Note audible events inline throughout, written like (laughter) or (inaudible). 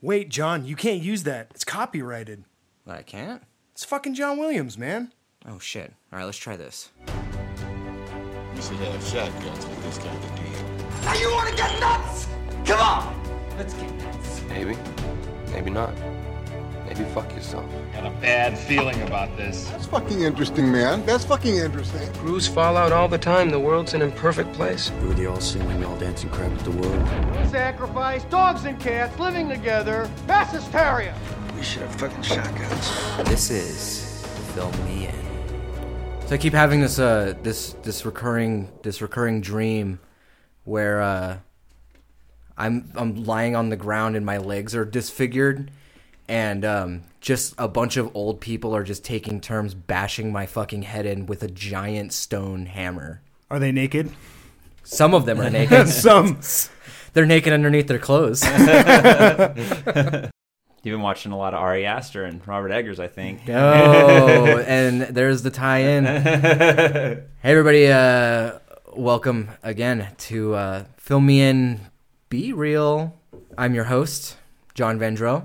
Wait, John, you can't use that. It's copyrighted. But I can't? It's fucking John Williams, man. Oh shit. Alright, let's try this. You should have shotguns with this kind of deal. Now you want to get nuts? Come on, let's get nuts. Maybe. Maybe not. Maybe fuck yourself. Got a bad feeling about this. That's fucking interesting, man. That's fucking interesting. Crews fall out all the time. The world's an imperfect place. We were the all singing, all dancing crap of the world. Sacrifice dogs and cats living together. Mass hysteria. We should have fucking shotguns. This is Film Me In. So I keep having this uh this this recurring this recurring dream where uh I'm I'm lying on the ground and my legs are disfigured and um just a bunch of old people are just taking turns bashing my fucking head in with a giant stone hammer. Are they naked? Some of them are naked. (laughs) Some. They're naked underneath their clothes. (laughs) You've been watching a lot of Ari Aster and Robert Eggers, I think. (laughs) Oh, and there's the tie-in. hey, everybody! Uh, welcome again to uh, Film Me In, Be Real. I'm your host, John Vendro,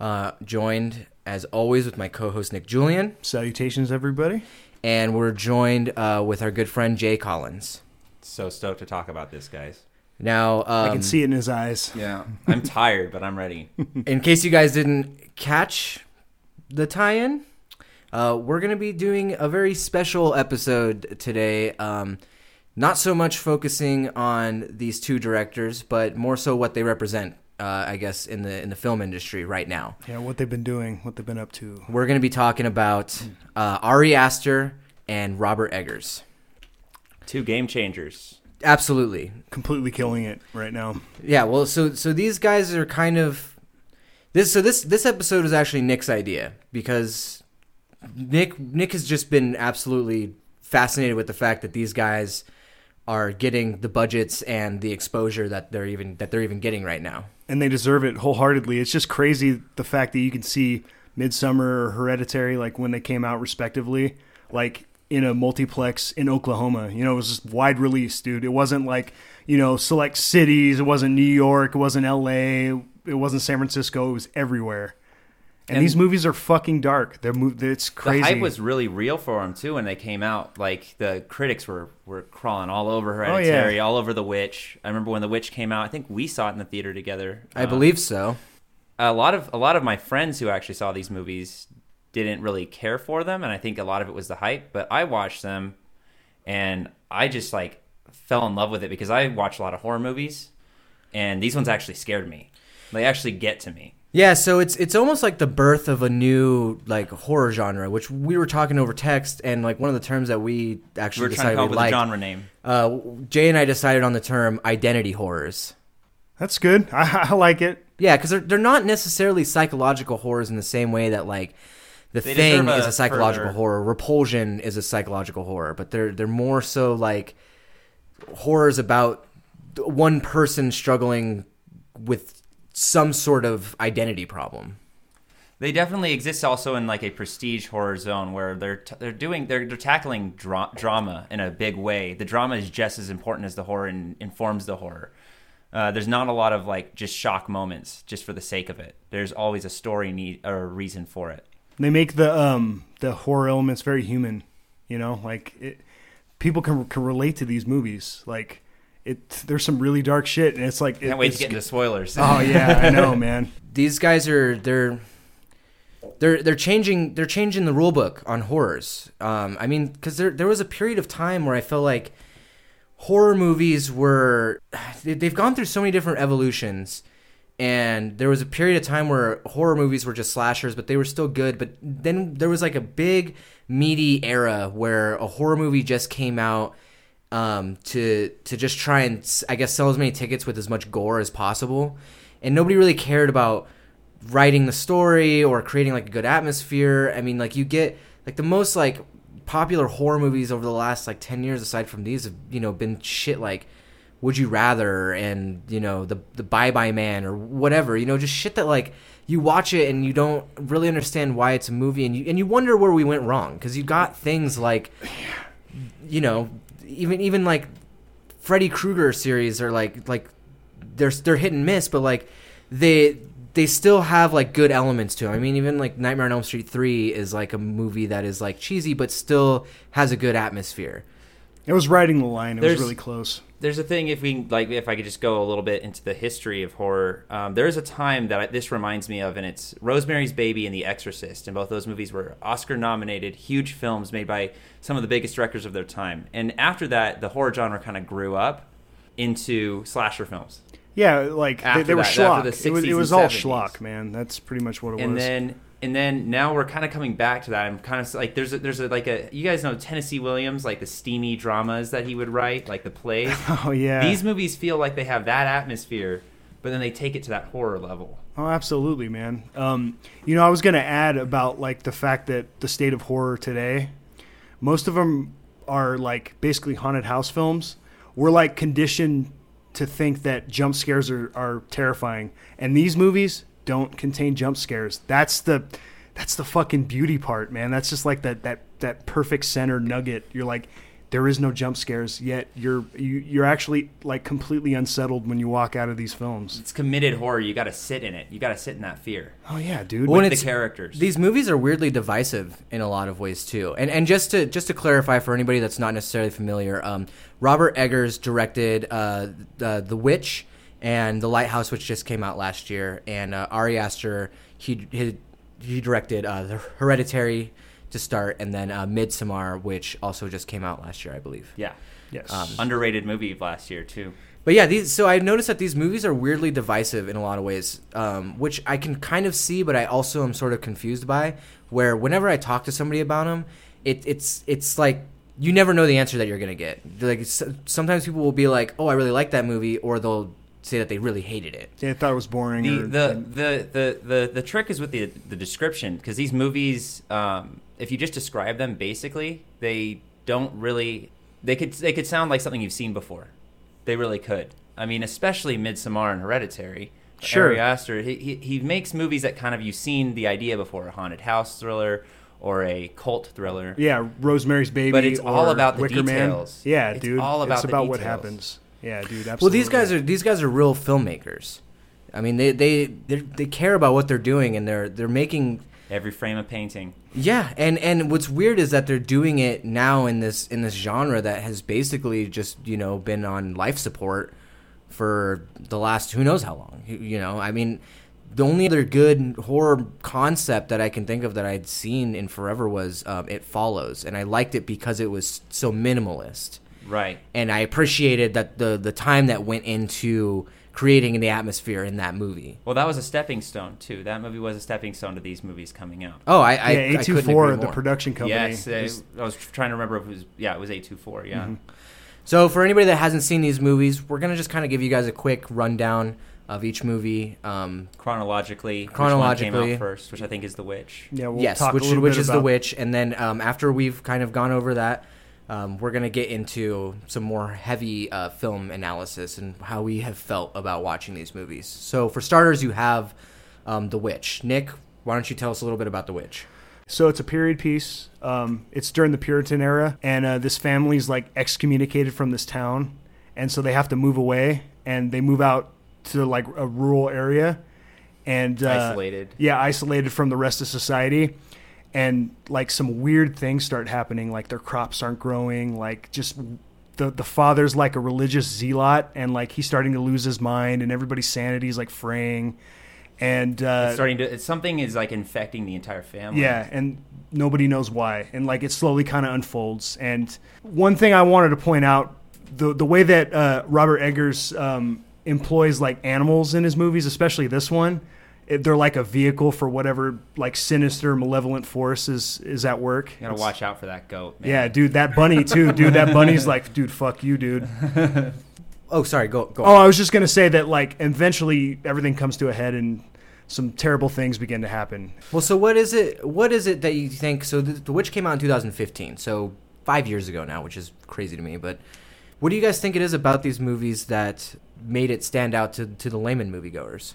uh, joined as always with my co-host Nick Julian, Salutations, everybody. and we're joined uh, with our good friend Jay Collins. So stoked to talk about this, guys. Now, um, I can see it in his eyes. Yeah. (laughs) I'm tired, but I'm ready. (laughs) in case you guys didn't catch the tie-in, uh, we're gonna be doing a very special episode today. Um, not so much focusing on these two directors, but more so what they represent. Uh, I guess in the in the film industry right now. Yeah, what they've been doing, what they've been up to. We're gonna be talking about uh, Ari Aster and Robert Eggers. Two game changers. Absolutely, Completely killing it right now. Yeah, well, so so these guys are kind of this. So this this episode is actually Nick's idea because Nick Nick has just been absolutely fascinated with the fact that these guys are getting the budgets and the exposure that they're even that they're even getting right now. And they deserve it wholeheartedly. It's just crazy the fact that you can see Midsommar or Hereditary, like when they came out respectively, like in a multiplex in Oklahoma. You know, it was just wide release, dude. It wasn't like, you know, select cities. It wasn't New York. It wasn't LA. It wasn't San Francisco. It was everywhere. And, And- these movies are fucking dark. They're mo- it's crazy. The hype was really real for them too when they came out. Like the critics were were crawling all over Oh, yeah. All over The Witch. I remember when The Witch came out. I think we saw it in the theater together. I Uh, believe so. a lot of a lot of my friends who actually saw these movies didn't really care for them, and I think a lot of it was the hype. But I watched them, and I just like fell in love with it because I watch a lot of horror movies, and these ones actually scared me. They actually get to me. Yeah, so it's it's almost like the birth of a new like horror genre, which we were talking over text, and like one of the terms that we We actually were trying to decided come we up with liked. a genre name. Uh, Jay and I decided on the term identity horrors. That's good. (laughs) I, I like it. Yeah, because they're they're not necessarily psychological horrors in the same way that like the They thing a is a psychological further- horror, repulsion is a psychological horror, but they're they're more so like horrors about one person struggling with some sort of identity problem. They definitely exist also in like a prestige horror zone where they're t- they're doing they're they're tackling dra- drama in a big way. The drama is just as important as the horror and informs the horror. Uh, there's not a lot of like just shock moments just for the sake of it. There's always a story need or a reason for it. They make the um the horror elements very human. You know, like it, people can can relate to these movies. Like it, there's some really dark shit, and it's like Can't it, wait it's- to get into spoilers. Oh yeah, I (laughs) know, man. These guys are they're they're they're changing they're changing the rule book on horrors. Um, I mean, because there there was a period of time where I felt like horror movies were they- they've gone through so many different evolutions and there was a period of time where horror movies were just slashers but they were still good but then there was like a big meaty era where a horror movie just came out um, to to just try and I guess sell as many tickets with as much gore as possible. And nobody really cared about writing the story or creating like a good atmosphere. I mean like you get like the most like popular horror movies over the last like 10 years aside from these have you know been shit like would you rather and you know the the bye bye man or whatever you know just shit that like you watch it and you don't really understand why it's a movie and you and you wonder where we went wrong. Because you got things like you know even even like Freddy Krueger series are like like they're they're hit and miss but like they they still have like good elements to them. I mean, even like Nightmare on Elm Street three is like a movie that is like cheesy, but still has a good atmosphere. It was riding the line. It was really close. There's a thing if we like if I could just go a little bit into the history of horror. Um, there is a time that I, this reminds me of, and it's Rosemary's Baby and The Exorcist, and both those movies were Oscar-nominated, huge films made by some of the biggest directors of their time. And after that, the horror genre kind of grew up into slasher films. Yeah, like they, After they were that, schlock. after the it was, it was and all 70s. schlock, man. That's pretty much what it and was. then and then now we're kind of coming back to that. I'm kind of like there's a, there's a like a you guys know Tennessee Williams like the steamy dramas that he would write like the plays. (laughs) oh yeah. These movies feel like they have that atmosphere, but then they take it to that horror level. Oh, absolutely, man. Um, you know, I was going to add about like the fact that the state of horror today, most of them are like basically haunted house films. We're like conditioned to think that jump scares are, are terrifying, and these movies don't contain jump scares. That's the that's the fucking beauty part, man. That's just like that that that perfect center nugget. You're like, there is no jump scares, yet you're you, you're actually like completely unsettled when you walk out of these films. It's committed horror. You got to sit in it. You got to sit in that fear. Oh yeah, dude. When with it's- the characters. These movies are weirdly divisive in a lot of ways too. And and just to just to clarify for anybody that's not necessarily familiar, um, Robert Eggers directed uh, the The Witch and The Lighthouse, which just came out last year, and uh, Ari Aster he he, he directed uh, The Hereditary to start, and then uh, Midsommar, which also just came out last year, I believe. yeah. Yes. Um, underrated movie of last year too. But yeah, these. So I've noticed that these movies are weirdly divisive in a lot of ways, um, which I can kind of see, but I also am sort of confused by. Where whenever I talk to somebody about them, it, it's it's like you never know the answer that you're gonna get. Like sometimes people will be like, "Oh, I really like that movie," or they'll say that they really hated it. Yeah, thought it was boring. The, or, the, the, the, the, the trick is with the, the description because these movies, um, if you just describe them basically, they don't really. They could they could sound like something you've seen before. They really could. I mean, especially Midsommar and Hereditary. Sure. Ari Aster, he, he he makes movies that kind of you've seen the idea before, a haunted house thriller or a cult thriller. yeah, Rosemary's Baby. But it's all about the Wicker Man. details. Yeah, It's dude. all about it's about what happens. Yeah, dude. Absolutely. Well, these guys are these guys are real filmmakers. I mean, they they they're- care about what they're doing, and they're they're making Every frame of painting. Yeah, and and what's weird is that they're doing it now in this in this genre that has basically just you know been on life support for the last who knows how long. You- You know, I mean, the only other good horror concept that I can think of that I'd seen in forever was um, It Follows, and I liked it because it was so minimalist, Right. and I appreciated that the the time that went into creating the atmosphere in that movie. Well, that was a stepping stone too. That movie was a stepping stone to these movies coming out. Oh, I I, yeah, I A two four, the production company. Yes, uh, is- I was trying to remember if it was. Yeah, it was A two four. Yeah. Mm-hmm. So for anybody that hasn't seen these movies, we're gonna just kind of give you guys a quick rundown of each movie. Um, Chronologically, Chronologically. which one came out first, which I think is The Witch. yeah, we'll yes, talk a which little which bit is the witch, and then um, after we've kind of gone over that, um, we're gonna get into some more heavy uh, film analysis and how we have felt about watching these movies. So for starters, you have um, the witch. Nick, why don't you tell us a little bit about the witch? So it's a period piece. Um, it's during the Puritan era, and uh, this family's like excommunicated from this town, and so they have to move away, and they move out to like a rural area, and uh, Isolated. Yeah, isolated from the rest of society, and like some weird things start happening, like their crops aren't growing, like just. The, the father's like a religious zealot and like he's starting to lose his mind and everybody's sanity is like fraying and uh, It's starting to. It's, something is like infecting the entire family. yeah, and nobody knows why. And like it slowly kind of unfolds. And one thing I wanted to point out the the way that uh, Robert Eggers um, employs like animals in his movies, especially this one, they're like a vehicle for whatever like sinister, malevolent force is is at work. You gotta watch out for that goat. Man. Yeah, dude, that bunny too, (laughs) dude. That bunny's like, dude, fuck you, dude. (laughs) Oh, sorry, go go. Oh, I was just gonna say that like eventually everything comes to a head and some terrible things begin to happen. Well, so what is it? What is it that you think? So the, the Witch came out in 2015, so five years ago now, which is crazy to me. But what do you guys think it is about these movies that made it stand out to to the layman moviegoers?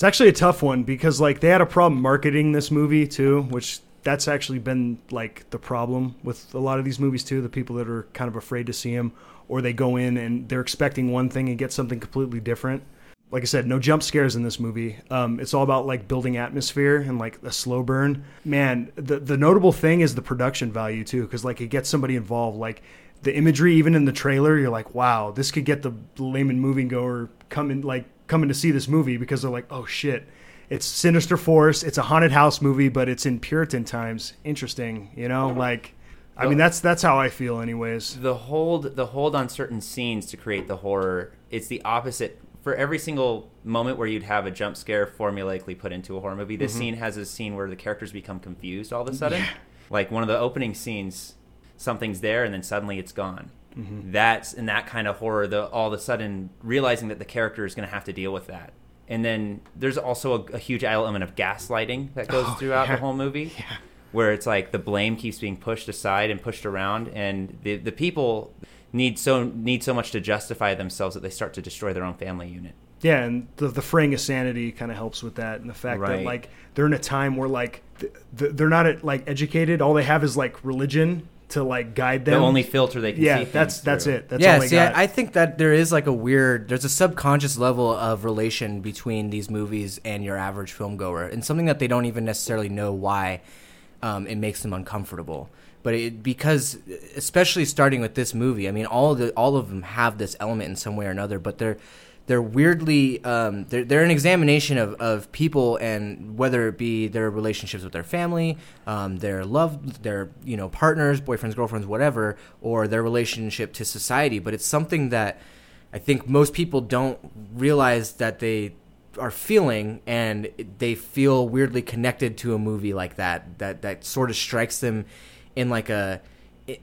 It's actually a tough one because like they had a problem marketing this movie too, which that's actually been like the problem with a lot of these movies too. The people that are kind of afraid to see them, or they go in and they're expecting one thing and get something completely different. like I said, no jump scares in this movie. Um, it's all about like building atmosphere and like a slow burn. Man, the the notable thing is the production value too, because like it gets somebody involved. Like the imagery, even in the trailer, you're like, wow, this could get the layman movie goer coming like coming to see this movie because they're like, oh shit, it's Sinister Force. It's a haunted house movie, but it's in Puritan times. Interesting, you know, like. I mean that's that's how I feel anyways. The hold the hold on certain scenes to create the horror. It's the opposite for every single moment where you'd have a jump scare formulaically put into a horror movie. This Mhm. scene has a scene where the characters become confused all of a sudden. Like one of the opening scenes, something's there and then suddenly it's gone. Mhm. That's in that kind of horror. The all of a sudden realizing that the character is going to have to deal with that. And then there's also a, a huge element of gaslighting that goes Oh, throughout yeah. the whole movie where it's like the blame keeps being pushed aside and pushed around and the the people need so need so much to justify themselves that they start to destroy their own family unit. Yeah, and the the fraying of sanity kind of helps with that, and the fact that like they're in a time where like th- they're not like educated. All they have is like religion to like guide them. The only filter they can yeah, see that's that's through. it. That's yeah, all they see, got. I, I think that there is like a weird, there's a subconscious level of relation between these movies and your average film goer, and something that they don't even necessarily know why um, it makes them uncomfortable. But it, because, especially starting with this movie, I mean, all of the all of them have this element in some way or another, but they're they're weirdly um, they're, they're an examination of, of people and whether it be their relationships with their family um, their love their you know partners boyfriends girlfriends whatever or their relationship to society. But it's something that i think most people don't realize that they are feeling and they feel weirdly connected to a movie like that that that sort of strikes them in like a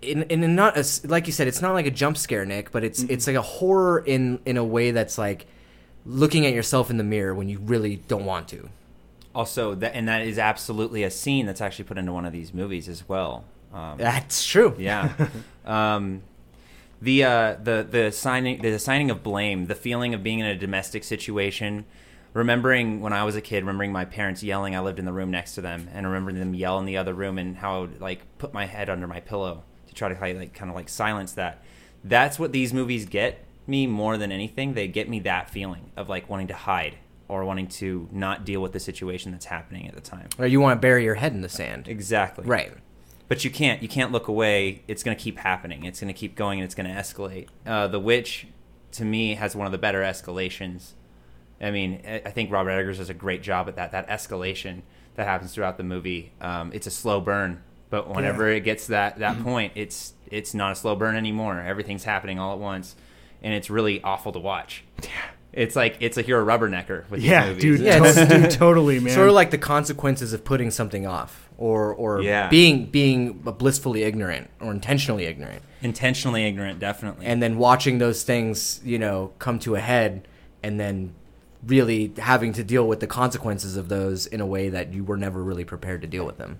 in, in, not a like you said, it's not like a jump scare, Nick, but it's it's like a horror in in a way that's like looking at yourself in the mirror when you really don't want to. Also, that and that is absolutely a scene that's actually put into one of these movies as well. Um, That's true. Yeah. (laughs) um, the uh, the the signing the assigning of blame, the feeling of being in a domestic situation. Remembering when I was a kid, remembering my parents yelling, I lived in the room next to them, and remembering them yell in the other room, and how I would, like put my head under my pillow try to like kind of like silence that. That's what these movies get me more than anything. They get me that feeling of like wanting to hide or wanting to not deal with the situation that's happening at the time. Or you want to bury your head in the sand. Exactly. Right. But you can't. You can't look away. It's going to keep happening. It's going to keep going, and it's going to escalate. Uh, the Witch, to me, has one of the better escalations. I mean, I think Robert Eggers does a great job at that. That escalation that happens throughout the movie. Um, it's a slow burn, but whenever it gets to that that mm-hmm. point, it's it's not a slow burn anymore. Everything's happening all at once, and it's really awful to watch. Yeah. It's like it's like you're a rubbernecker with these Yeah, movies. dude, Yeah, to- dude, (laughs) totally, man. Sort of like the consequences of putting something off, or or Yeah. being being blissfully ignorant or intentionally ignorant, intentionally ignorant, definitely. and then watching those things, you know, come to a head, and then really having to deal with the consequences of those in a way that you were never really prepared to deal with them.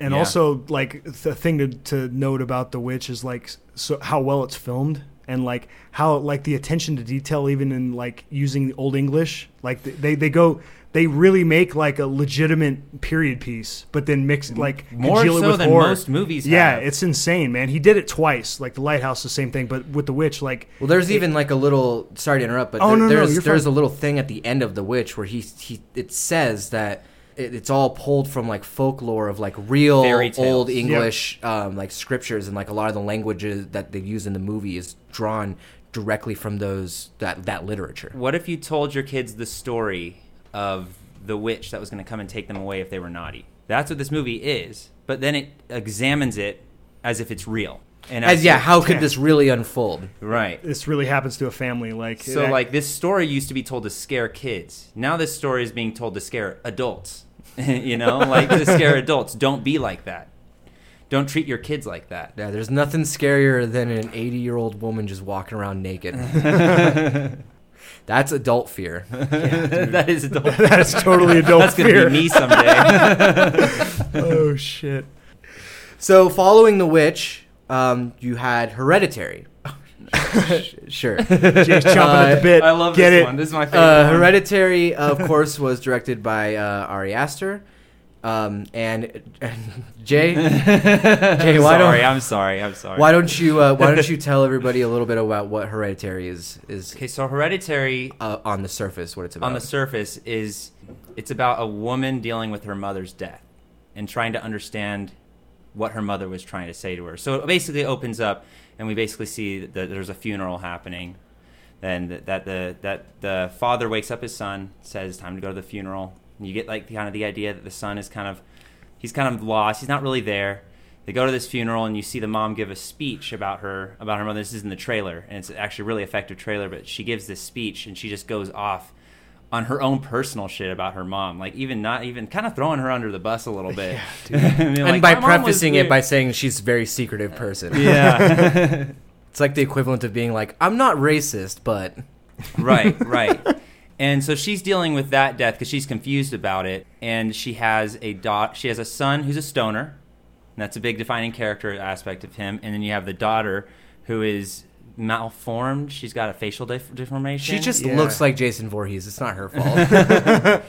And Yeah. also, like the thing to, to note about The Witch is like so how well it's filmed and like how like the attention to detail, even in like using the old English. Like they they go they really make like a legitimate period piece, but then mix like More congeal it so with than horror. most movies Yeah, have. it's insane, man. He did it twice. Like The Lighthouse, the same thing, but with The Witch, like Well, there's it- even like a little. Sorry to interrupt, but Oh, there- no, no, there's you're there's fine. a little thing at the end of The Witch where he he it says that it, it's all pulled from like folklore of like real old Yep. English um, like scriptures and like a lot of the languages that they use in the movie is drawn directly from those that that literature. What if you told your kids the story of the witch that was going to come and take them away if they were naughty? That's what this movie is. But then it examines it as if it's real. And As yeah, how could this really unfold? right? this really happens to a family. Like So that- like this story used to be told to scare kids. Now this story is being told to scare adults. (laughs) you know, like to scare adults. Don't be like that. Don't treat your kids like that. Yeah, there's nothing scarier than an 80 year old woman just walking around naked. (laughs) That's adult fear. (laughs) that is adult. that's totally adult fear. That's gonna fear. be me someday. oh shit. So, following The Witch, um, you had Hereditary. (laughs) sure. (laughs) Jay's chomping at the bit. I love Get this it. one. This is my favorite. Uh, one. Hereditary, of (laughs) course, was directed by uh, Ari Aster. Um, and, and Jay, Jay, why sorry, don't I'm sorry. I'm sorry. why don't you uh, why don't you tell everybody a little bit about what Hereditary is is Okay, so Hereditary uh, on the surface what it's about? on the surface is it's about a woman dealing with her mother's death and trying to understand what her mother was trying to say to her. So it basically opens up and we basically see that there's a funeral happening. Then that, the that the father wakes up his son, says time to go to the funeral. And you get like the, kind of the idea that the son is kind of he's kind of lost. He's not really there. They go to this funeral and you see the mom give a speech about her about her mother. This is in the trailer and it's actually a really effective trailer. But she gives this speech and she just goes off on her own personal shit about her mom, like even not even kind of throwing her under the bus a little bit, (laughs) and Being like, by "My mom was prefacing it by saying she's a very secretive person. yeah, (laughs) (laughs) It's like the equivalent of being like, I'm not racist, but right, right. And so she's dealing with that death because she's confused about it, and she has a dot. She has a son who's a stoner, and that's a big defining character aspect of him. And then you have the daughter who is malformed. She's got a facial def- deformation. she just Yeah. looks like Jason Voorhees. It's not her fault.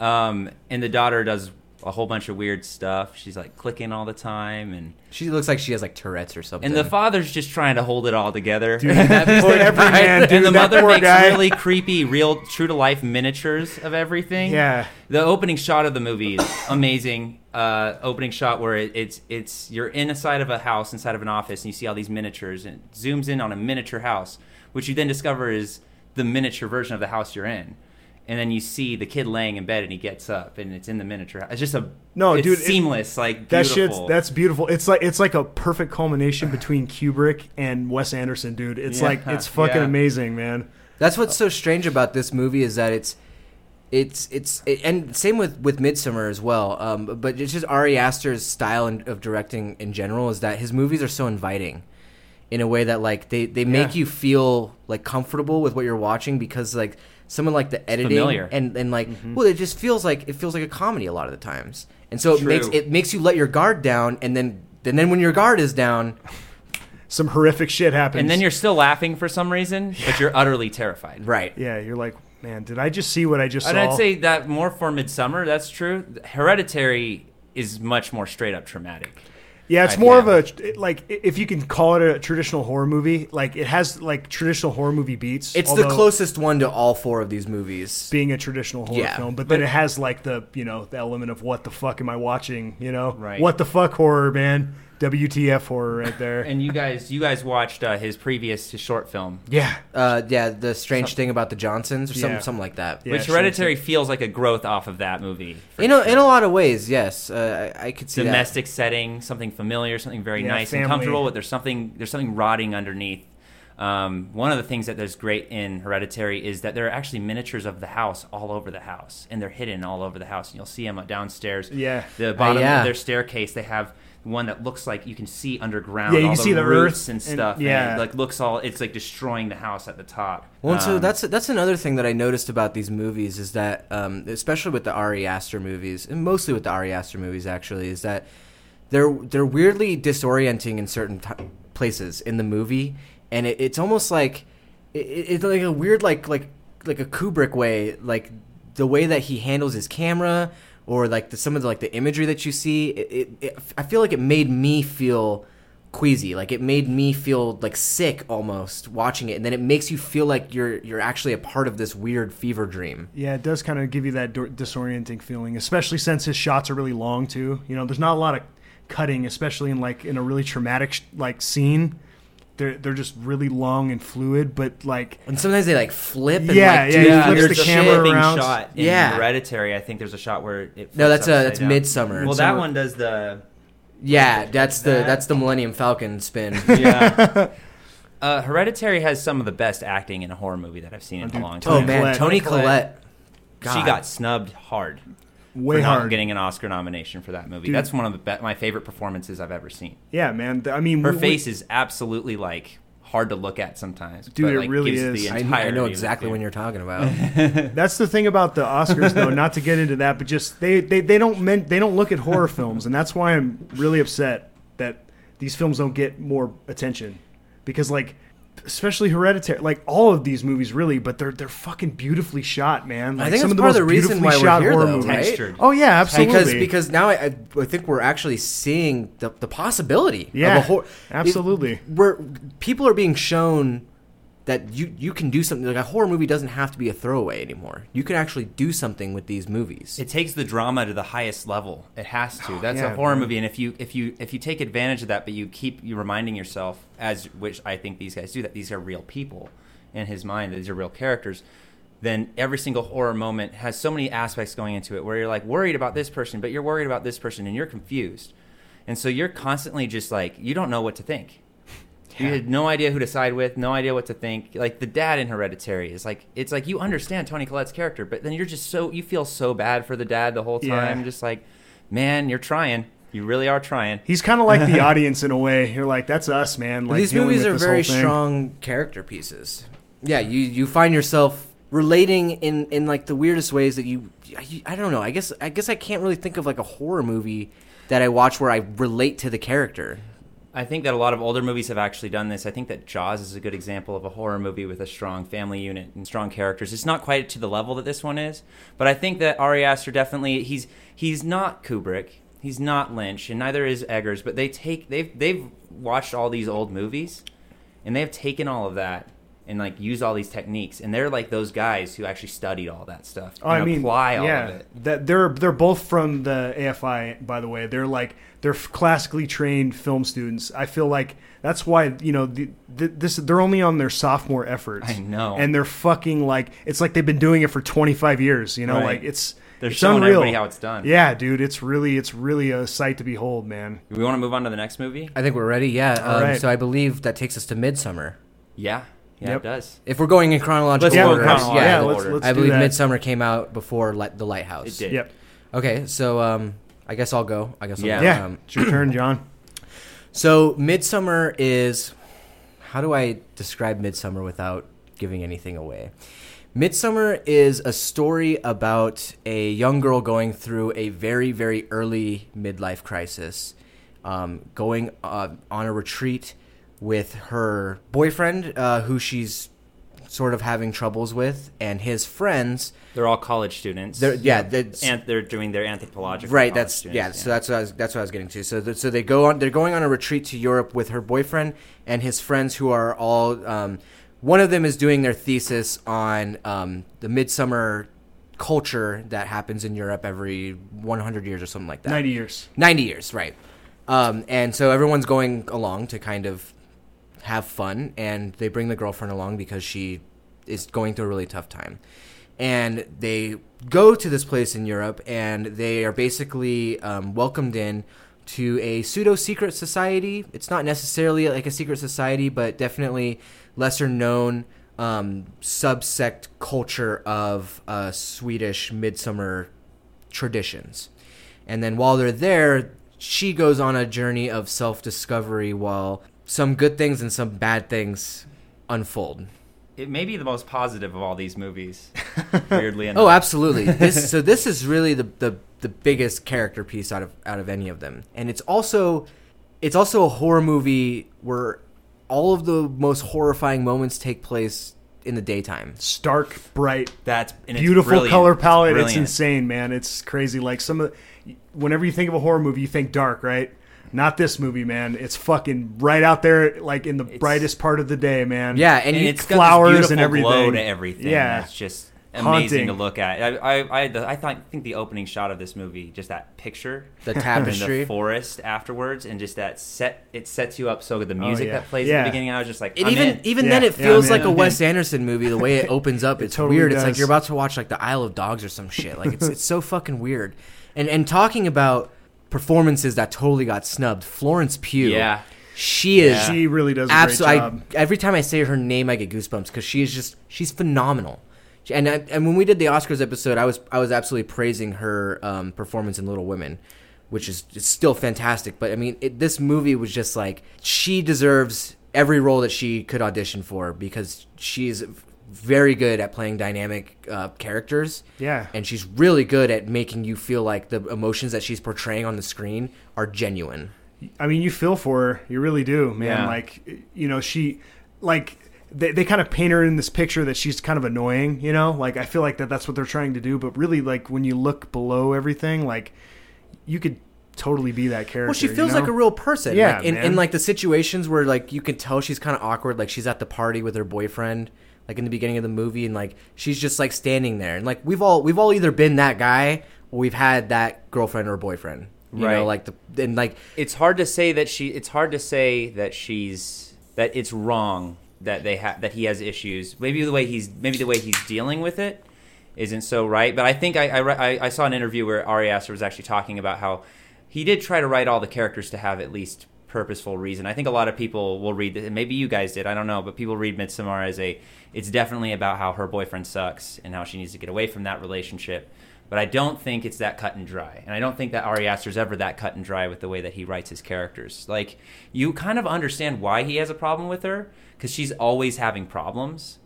(laughs) (laughs) um, and the daughter does a whole bunch of weird stuff. She's like clicking all the time, and she looks like she has like Tourette's or something. and the father's just trying to hold it all together. Dude, that (laughs) poor every man, dude, and the that mother poor makes guy. really creepy, real, true to life miniatures of everything. Yeah. The opening shot of the movie is amazing. Uh, opening shot where it, it's it's you're inside of a house, inside of an office, and you see all these miniatures, and it zooms in on a miniature house, which you then discover is the miniature version of the house you're in. And then you see the kid laying in bed, and he gets up, and it's in the miniature. It's just a No, it's dude, it- seamless, like That beautiful. shit's that's beautiful. It's like it's like a perfect culmination between Kubrick and Wes Anderson, dude. It's Yeah, like it's (laughs) fucking yeah. amazing, man. That's what's so strange about this movie is that it's it's it's it, and same with with Midsommar as well. Um, but it's just Ari Aster's style in, of directing in general is that his movies are so inviting in a way that like they they make Yeah. you feel like comfortable with what you're watching because like someone like the editing familiar. and and like Mm-hmm. well it just feels like it feels like a comedy a lot of the times and so it True. makes it makes you let your guard down and then and then when your guard is down Some horrific shit happens. and then you're still laughing for some reason, but you're utterly terrified. right yeah, you're like, man, did I just see what I just And saw? I'd say that more for Midsommar. That's true. Hereditary is much more straight up traumatic. Yeah, it's I- more of a like if you can call it a traditional horror movie. Like it has like traditional horror movie beats. it's the closest one to all four of these movies being a traditional horror Yeah, film, but, then it has like the you know the element of what the fuck am I watching? You know, Right. What the fuck horror, man? WTF horror right there. And you guys, you guys watched uh, his previous his short film, yeah, Uh, yeah, the strange thing about the Johnsons, or something, Yeah. something like that. Yeah, which sure, Hereditary feels like a growth off of that movie. for In a, sure. in a lot of ways, yes, uh, I, I could see domestic setting, something familiar, something very Yeah, nice family. and comfortable, but there's something there's something rotting underneath. Um, one of the things that there's great in Hereditary is that there are actually miniatures of the house all over the house, and they're hidden all over the house. And you'll see them downstairs. Yeah. the bottom yeah. of their staircase, they have one that looks like you can see underground. Yeah, you all can see the roots and and- stuff. and yeah. it, like looks all. It's like destroying the house at the top. Well, and so Um, that's that's another thing that I noticed about these movies is that, um, especially with the Ari Aster movies, and mostly with the Ari Aster movies, actually, is that they're they're weirdly disorienting in certain t- places in the movie, and it, it's almost like it, it's like a weird like like like a Kubrick way, like the way that he handles his camera or like the, some of the like the imagery that you see. It, it, it, I feel like it made me feel queasy like it made me feel like sick almost watching it and then it makes you feel like you're you're actually a part of this weird fever dream Yeah, it does kind of give you that disorienting feeling, especially since his shots are really long too. You know, there's not a lot of cutting, especially in like in a really traumatic like scene. They're they're just really long and fluid, but like and sometimes they like flip and Yeah, like yeah, do yeah, flips there's the a camera flipping around. shot in Yeah. Hereditary. I think there's a shot where it. No, that's, uh, upside that's down. Midsommar. Well, that Midsommar- one does the. yeah that's the that? that's the millennium falcon spin (laughs) Yeah. Uh, Hereditary has some of the best acting in a horror movie that I've seen in a dude, long oh time. man Collette. toni Collette. collette She got snubbed hard way for not hard. getting an Oscar nomination for that movie. Dude. That's one of the be- my favorite performances I've ever seen. yeah, man. th- I mean, Her we- face is absolutely like hard to look at sometimes. Dude, but, it really gives is. The I, I know exactly dude. when you're talking about (laughs) That's the thing about the Oscars, though. Not to get into that, but just they they, they don't men, they don't look at horror films, and that's why I'm really upset that these films don't get more attention because like especially Hereditary, like all of these movies, really. But they're they're fucking beautifully shot, man. Like, I think some that's of the part of the reason beautifully why we're shot here, horror though, movies. right? Textured. Oh yeah, absolutely. because because now I, I I think we're actually seeing the, the possibility Yeah, of a horror. absolutely. Where people are being shown that you you can do something like a horror movie doesn't have to be a throwaway anymore. You can actually do something with these movies. It takes the drama to the highest level. It has to. Oh, That's yeah, a horror man. movie, and if you if you if you take advantage of that, but you keep you reminding yourself, as which I think these guys do, that these are real people in his mind, these are real characters. Then every single horror moment has so many aspects going into it, where you're like worried about this person, but you're worried about this person, and you're confused, and so you're constantly just like you don't know what to think. You had no idea who to side with, no idea what to think. Like the dad in Hereditary is like it's like you understand Toni Collette's character, but then you're just so you feel so bad for the dad the whole Yeah. time. Just like, man, you're trying. You really are trying. He's kind of like the (laughs) audience in a way. You're like, that's us, man. Like these movies are very strong character pieces. Yeah, you you find yourself relating in in like the weirdest ways that you I, I don't know. I guess I guess I can't really think of like a horror movie that I watch where I relate to the character. I think that a lot of older movies have actually done this. I think that Jaws is a good example of a horror movie with a strong family unit and strong characters. It's not quite to the level that this one is, but I think that Ari Aster definitely he's he's not Kubrick, he's not Lynch, and neither is Eggers. But they take they've they've watched all these old movies, and they've taken all of that and like use all these techniques, and they're like those guys who actually studied all that stuff Oh, and I mean, apply all yeah, of it. that they're they're both from the AFI. By the way, they're like they're classically trained film students. I feel like that's why you know the, the, this they're only on their sophomore efforts. I know. and they're fucking like it's like they've been doing it for twenty five years. You know, Right. like it's They're it's showing unreal. everybody how it's done. Yeah, dude, it's really it's really a sight to behold, man. We want to move on to the next movie. I think we're ready. Yeah. Um, right. So I believe that takes us to Midsommar. Yeah, yeah, Yep. it does. If we're going in chronological Let's go order, chronological yeah, yeah, order. let's, let's I do believe that. Midsommar came out before Li- the Lighthouse. It did. Yep. Okay, so um, I guess I'll go. I guess I'll Yeah. go. Yeah, Um, it's your turn, John. So Midsommar is how do I describe Midsommar without giving anything away? Midsommar is a story about a young girl going through a very, very early midlife crisis, um, going uh, on a retreat with her boyfriend, uh, who she's sort of having troubles with, and his friends. They're all college students. They're, yeah, that's, and they're doing their anthropological. right that's students, yeah, so that's what I was, that's what I was getting to so th- so they go on they're going on a retreat to Europe with her boyfriend and his friends who are all um, one of them is doing their thesis on um, the midsummer culture that happens in Europe every 100 years or something like that 90 years. 90 years, right. Um, and so everyone's going along to kind of have fun, and they bring the girlfriend along because she is going through a really tough time. And they go to this place in Europe, and they are basically um, welcomed in to a pseudo secret society. It's not necessarily like a secret society, but definitely lesser known um, subsect culture of uh, Swedish midsummer traditions. And then while they're there, she goes on a journey of self discovery while some good things and some bad things unfold. It may be the most positive of all these movies. (laughs) weirdly enough. Oh, absolutely. This so this is really the, the the biggest character piece out of out of any of them. And it's also it's also a horror movie where all of the most horrifying moments take place in the daytime. Stark, bright, That's and beautiful brilliant. color palette. It's, brilliant. insane, man. It's crazy. Like some of, whenever you think of a horror movie, you think dark, right? Not this movie, man. It's fucking right out there, like in the brightest part of the day, man. Yeah, and, And you, it's got flowers this and everything. glow to everything. Yeah. it's just amazing Haunting. to look at. I I I, the, I thought, think the opening shot of this movie, just that picture, the in tapestry. the forest afterwards, and just that set, it sets you up so good. The oh, music yeah. that plays Yeah. at the beginning, I was just like, It I'm even in. even Yeah. then it feels I'm like a Wes Anderson movie the way it (laughs) opens up. It's totally weird. It's like you're about to watch like the Isle of Dogs or some shit. Like it's it's so fucking weird. And and talking about performances that totally got snubbed, Florence Pugh. Yeah. She is She really does a absolutely. great job. every time I say her name, I get goosebumps because she is just she's phenomenal. And I, and when we did the Oscars episode, I was I was absolutely praising her um, performance in Little Women, which is it's still fantastic. But I mean, it, this movie was just like she deserves every role that she could audition for because she's very good at playing dynamic uh, characters. Yeah. and she's really good at making you feel like the emotions that she's portraying on the screen are genuine. I mean, you feel for her. You really do, man. Yeah. Like, you know, she, like, they, they kind of paint her in this picture that she's kind of annoying, you know? Like I feel like that that's what they're trying to do, but really like when you look below everything, like you could totally be that character. Well, she you feels know? like a real person. Yeah, like, in, man. in like the situations where like you can tell she's kind of awkward. Like she's at the party with her boyfriend, like in the beginning of the movie, and like she's just like standing there. And like we've all we've all either been that guy or we've had that girlfriend or boyfriend. You Right. know, like the and like it's hard to say that she it's hard to say that she's that it's wrong that they have that he has issues maybe the way he's maybe the way he's dealing with it isn't so right but i think i i, I, saw an interview where ari aster was actually talking about how he did try to write all the characters to have at least purposeful reason i think a lot of people will read it maybe you guys did i don't know but people read midsommar as a it's definitely about how her boyfriend sucks and how she needs to get away from that relationship but I don't think it's that cut and dry. And I don't think that Ari Aster's ever that cut and dry with the way that he writes his characters. Like, you kind of understand why he has a problem with her, because she's always having problems.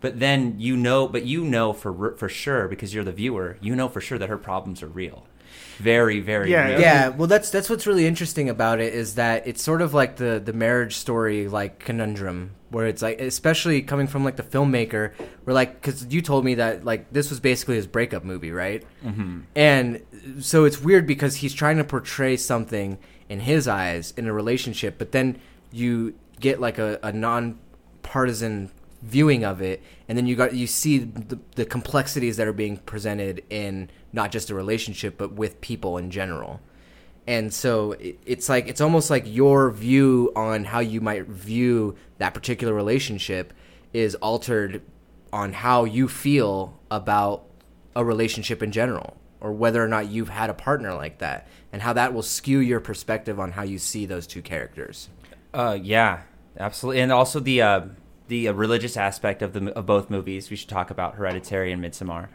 But then you know, but you know for for sure, because you're the viewer, you know for sure that her problems are real. Very, very Yeah, real. yeah. Well, that's that's what's really interesting about it is that it's sort of like the the marriage story like conundrum where it's like especially coming from like the filmmaker where like because you told me that like this was basically his breakup movie right Mm-hmm. and so it's weird because he's trying to portray something in his eyes in a relationship but then you get like a, a non-partisan viewing of it and then you got you see the, the complexities that are being presented in not just a relationship but with people in general. And so it, it's like it's almost like your view on how you might view that particular relationship is altered on how you feel about a relationship in general or whether or not you've had a partner like that and how that will skew your perspective on how you see those two characters. Uh, yeah, absolutely, and also the uh, the uh, religious aspect of the of both movies. We should talk about Hereditary and Midsommar.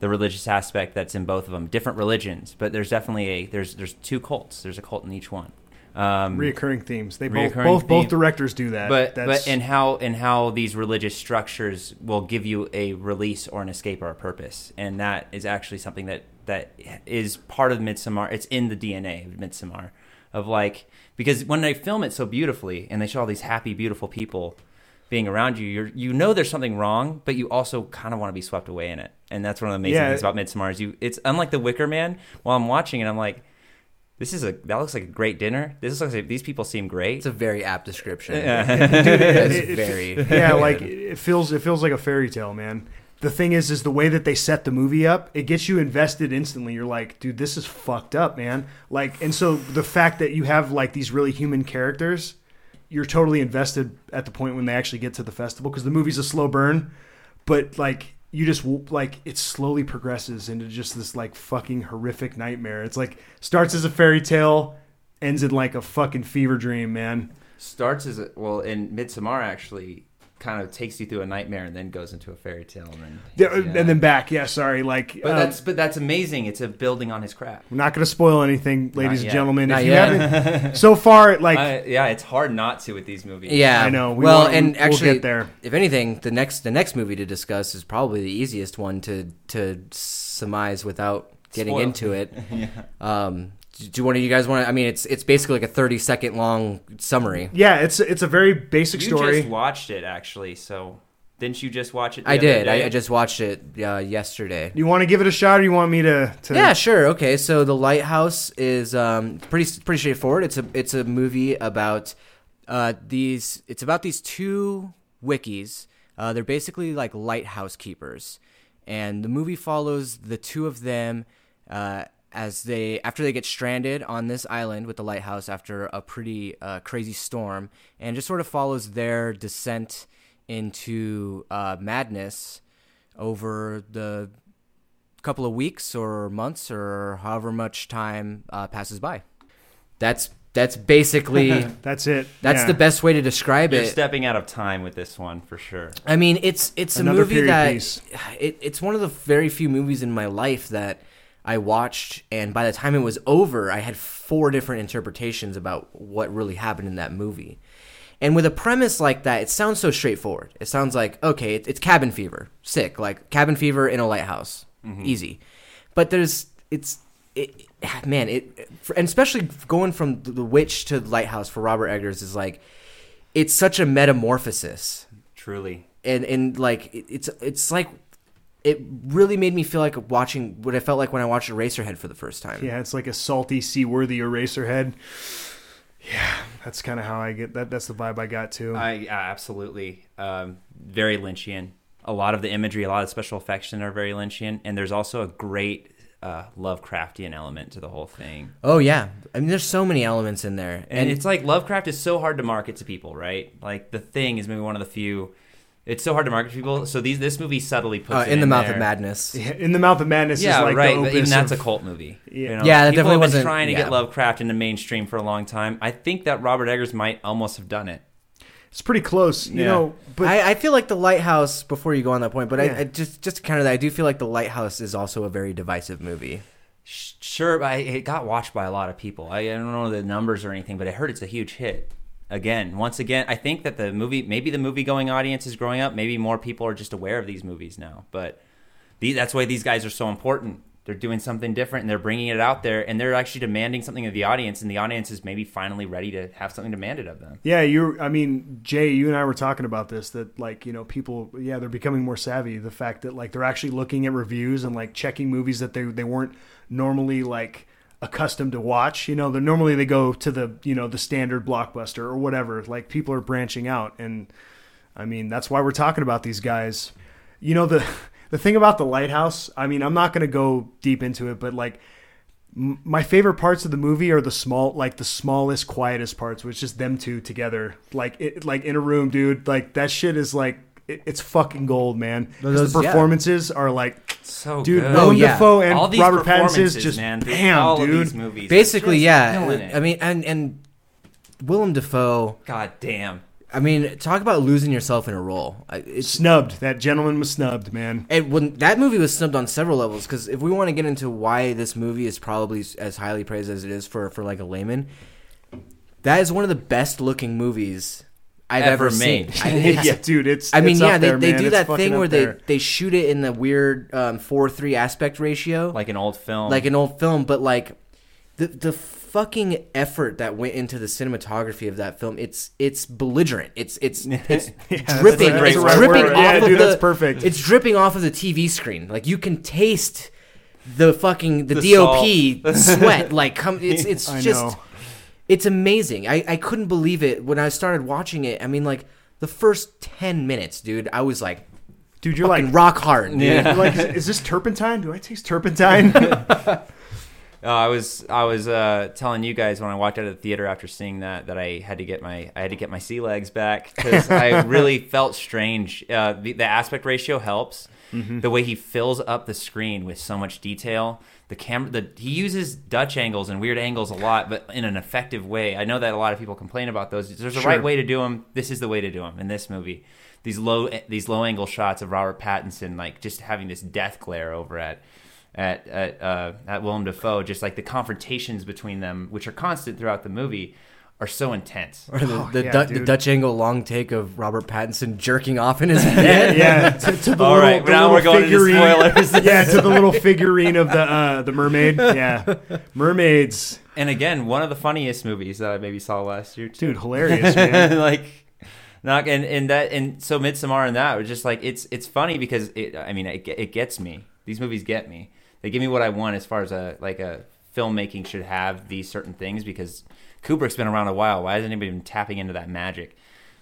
The religious aspect that's in both of them, different religions, but there's definitely a there's there's two cults. There's a cult in each one. Um, reoccurring themes. They both reoccurring both both theme. directors do that. but That's- but and how and how these religious structures will give you a release or an escape or a purpose, and that is actually something that that is part of Midsommar. It's in the DNA of Midsommar, of like because when they film it so beautifully and they show all these happy, beautiful people being around you, you you know there's something wrong, but you also kind of want to be swept away in it, and that's one of the amazing Yeah. things about Midsommar is you. It's unlike The Wicker Man. While I'm watching it, I'm like. This is a that looks like a great dinner. This looks like these people seem great. it's a very apt description Yeah. (laughs) That's it- it- very (laughs) yeah, (laughs) like it feels it feels like a fairy tale, man. The thing is, is the way that they set the movie up, it gets you invested instantly. You're like, dude, this is fucked up, man. Like, and so the fact that you have like these really human characters, you're totally invested at the point when they actually get to the festival because the movie's a slow burn, but like you just like it slowly progresses into just this like fucking horrific nightmare. It's like starts as a fairy tale, ends in like a fucking fever dream, man. starts as a well in Midsommar actually kind of takes you through a nightmare and then goes into a fairy tale and then Yeah, yeah. and then back. Yeah, sorry. Like, but um, that's but that's amazing. It's a building on his craft. I'm not going to spoil anything, ladies and gentlemen. Not if you yet. haven't, (laughs) so far, like, Uh, yeah, it's hard not to with these movies. Yeah, I know. We well, want- and we'll actually, get there. if anything, the next the next movie to discuss is probably the easiest one to to surmise without getting Spoil. into it. (laughs) um, do, do one of you guys want to? I mean, it's it's basically like a thirty second long summary. yeah, it's it's a very basic you story. just watched it actually. So didn't you just watch it? the I other did. day? I, I just watched it uh, yesterday. you want to give it a shot, or you want me to? to Yeah, sure. Okay, so the lighthouse is um, pretty pretty straightforward. It's a it's a movie about uh, these. It's about these two wickies. Uh, they're basically like lighthouse keepers, and the movie follows the two of them uh, as they after they get stranded on this island with the lighthouse after a pretty uh, crazy storm, and just sort of follows their descent into uh, madness over the couple of weeks or months or however much time uh, passes by. That's that's basically (laughs) That's it. that's Yeah. the best way to describe You're it. stepping out of time with this one for sure. I mean, it's it's a movie that it, it's one of the very few movies in my life that I watched, and by the time it was over, I had four different interpretations about what really happened in that movie. And with a premise like that, it sounds so straightforward. It sounds like okay, it, it's cabin fever, sick, like cabin fever in a lighthouse, mm-hmm. easy. But there's it's it, man, it and especially going from the witch to the lighthouse for Robert Eggers is like it's such a metamorphosis Truly. and and like it- it's it's like it really made me feel like watching what I felt like when I watched Eraserhead for the first time. Yeah, it's like a salty, seaworthy eraser head. Yeah, that's kind of how I get that. That's the vibe I got too. I yeah, absolutely um, very Lynchian. A lot of the imagery, a lot of the special effects are very Lynchian, and there's also a great uh, Lovecraftian element to the whole thing. Oh yeah, I mean there's so many elements in there, And, it's like Lovecraft is so hard to market to people, right? Like the thing is maybe one of the few. It's so hard to market to people. So these this movie subtly puts uh, it in the mouth there. of madness. Yeah, in the mouth of madness Yeah, is like right. the But even that's of- a cult movie. Yeah. You know? Yeah, that people definitely have been wasn't- trying to get. Lovecraft into mainstream for a long time. I think that Robert Eggers might almost have done it. It's pretty close, you Yeah. know. But I, I feel like the lighthouse. Before you go on that point, but Yeah. I, I just just to counter that, I do feel like the lighthouse is also a very divisive movie. Sure, but it got watched by a lot of people. I, I don't know the numbers or anything, but I heard it's a huge hit. Again, once again, I think that the movie, maybe the movie going audience is growing up. Maybe more people are just aware of these movies now. But the, that's why these guys are so important. They're doing something different and they're bringing it out there and they're actually demanding something of the audience. And the audience is maybe finally ready to have something demanded of them. yeah, you. I mean, Jay, you and I were talking about this. That like you know, people. Yeah, they're becoming more savvy. The fact that like they're actually looking at reviews and like checking movies that they they weren't normally like accustomed to watch. You know, they normally they go to the you know the standard blockbuster or whatever. Like people are branching out, and I mean that's why we're talking about these guys. You know the the thing about the lighthouse. I mean, I'm not going to go deep into it, but like m- my favorite parts of the movie are the small, like the smallest, quietest parts, which is them two together, like it, like in a room, dude. Like that shit is like it, it's fucking gold, man. Those- the yeah. performances are like, So dude, good. Willem Oh, yeah. Dafoe and All these Robert Pattinson is just man, bam, all dude. of these movies. Basically, yeah. I mean, and and Willem Dafoe. God damn. I mean, talk about losing yourself in a role. I- It's Snubbed. That gentleman was snubbed, man. And when that movie was snubbed on several levels, because if we want to get into why this movie is probably as highly praised as it is for for like a layman, that is one of the best looking movies I've Ever ever, made. seen. (laughs) (laughs) Yeah, dude, it's. I mean, it's yeah, they, there, they do It's that thing where they, they shoot it in the weird um, four three aspect ratio, Like an old film. like an old film, but like the the fucking effort that went into the cinematography of that film, it's it's belligerent. It's it's (laughs) it's that's dripping. It's word. dripping off Yeah, of dude, the. that's perfect. It's dripping off of the TV screen. Like you can taste the fucking the, The DOP sweat. Like come, it's it's I just know. It's amazing. I I couldn't believe it when I started watching it. I mean, like the first ten minutes, dude, I was like dude, you're like, rock hard. Dude. you're like, is, is this turpentine? Do I taste turpentine? (laughs) (laughs) Uh, I was I was uh, telling you guys when I walked out of the theater after seeing that that I had to get my I had to get my sea legs back because I (laughs) really felt strange. Uh, the, the aspect ratio helps. Mm-hmm. The way he fills up the screen with so much detail. The camera, the he uses Dutch angles and weird angles a lot, but in an effective way. I know that a lot of people complain about those. There's a Sure. right way to do them. This is the way to do them in this movie. These low these low angle shots of Robert Pattinson, like just having this death glare over at at at uh, at Willem Dafoe, just like the confrontations between them, which are constant throughout the movie, are so intense. Or the, the, yeah, Du- the. Dutch angle long take of Robert Pattinson jerking off in his bed. yeah, (laughs) to, to the All little, right, the now we're going into figurine. spoilers. (laughs) yeah, to the little figurine of the uh, the mermaid. (laughs) Yeah, mermaids, And again, one of the funniest movies that I maybe saw last year too. dude, hilarious, man. like not and, and that and so Midsommar and that was just like it's it's funny because it I mean it, it gets me. These movies get me. They give me what I want as far as a like a filmmaking should have these certain things because Kubrick's been around a while. Why hasn't anybody been tapping into that magic?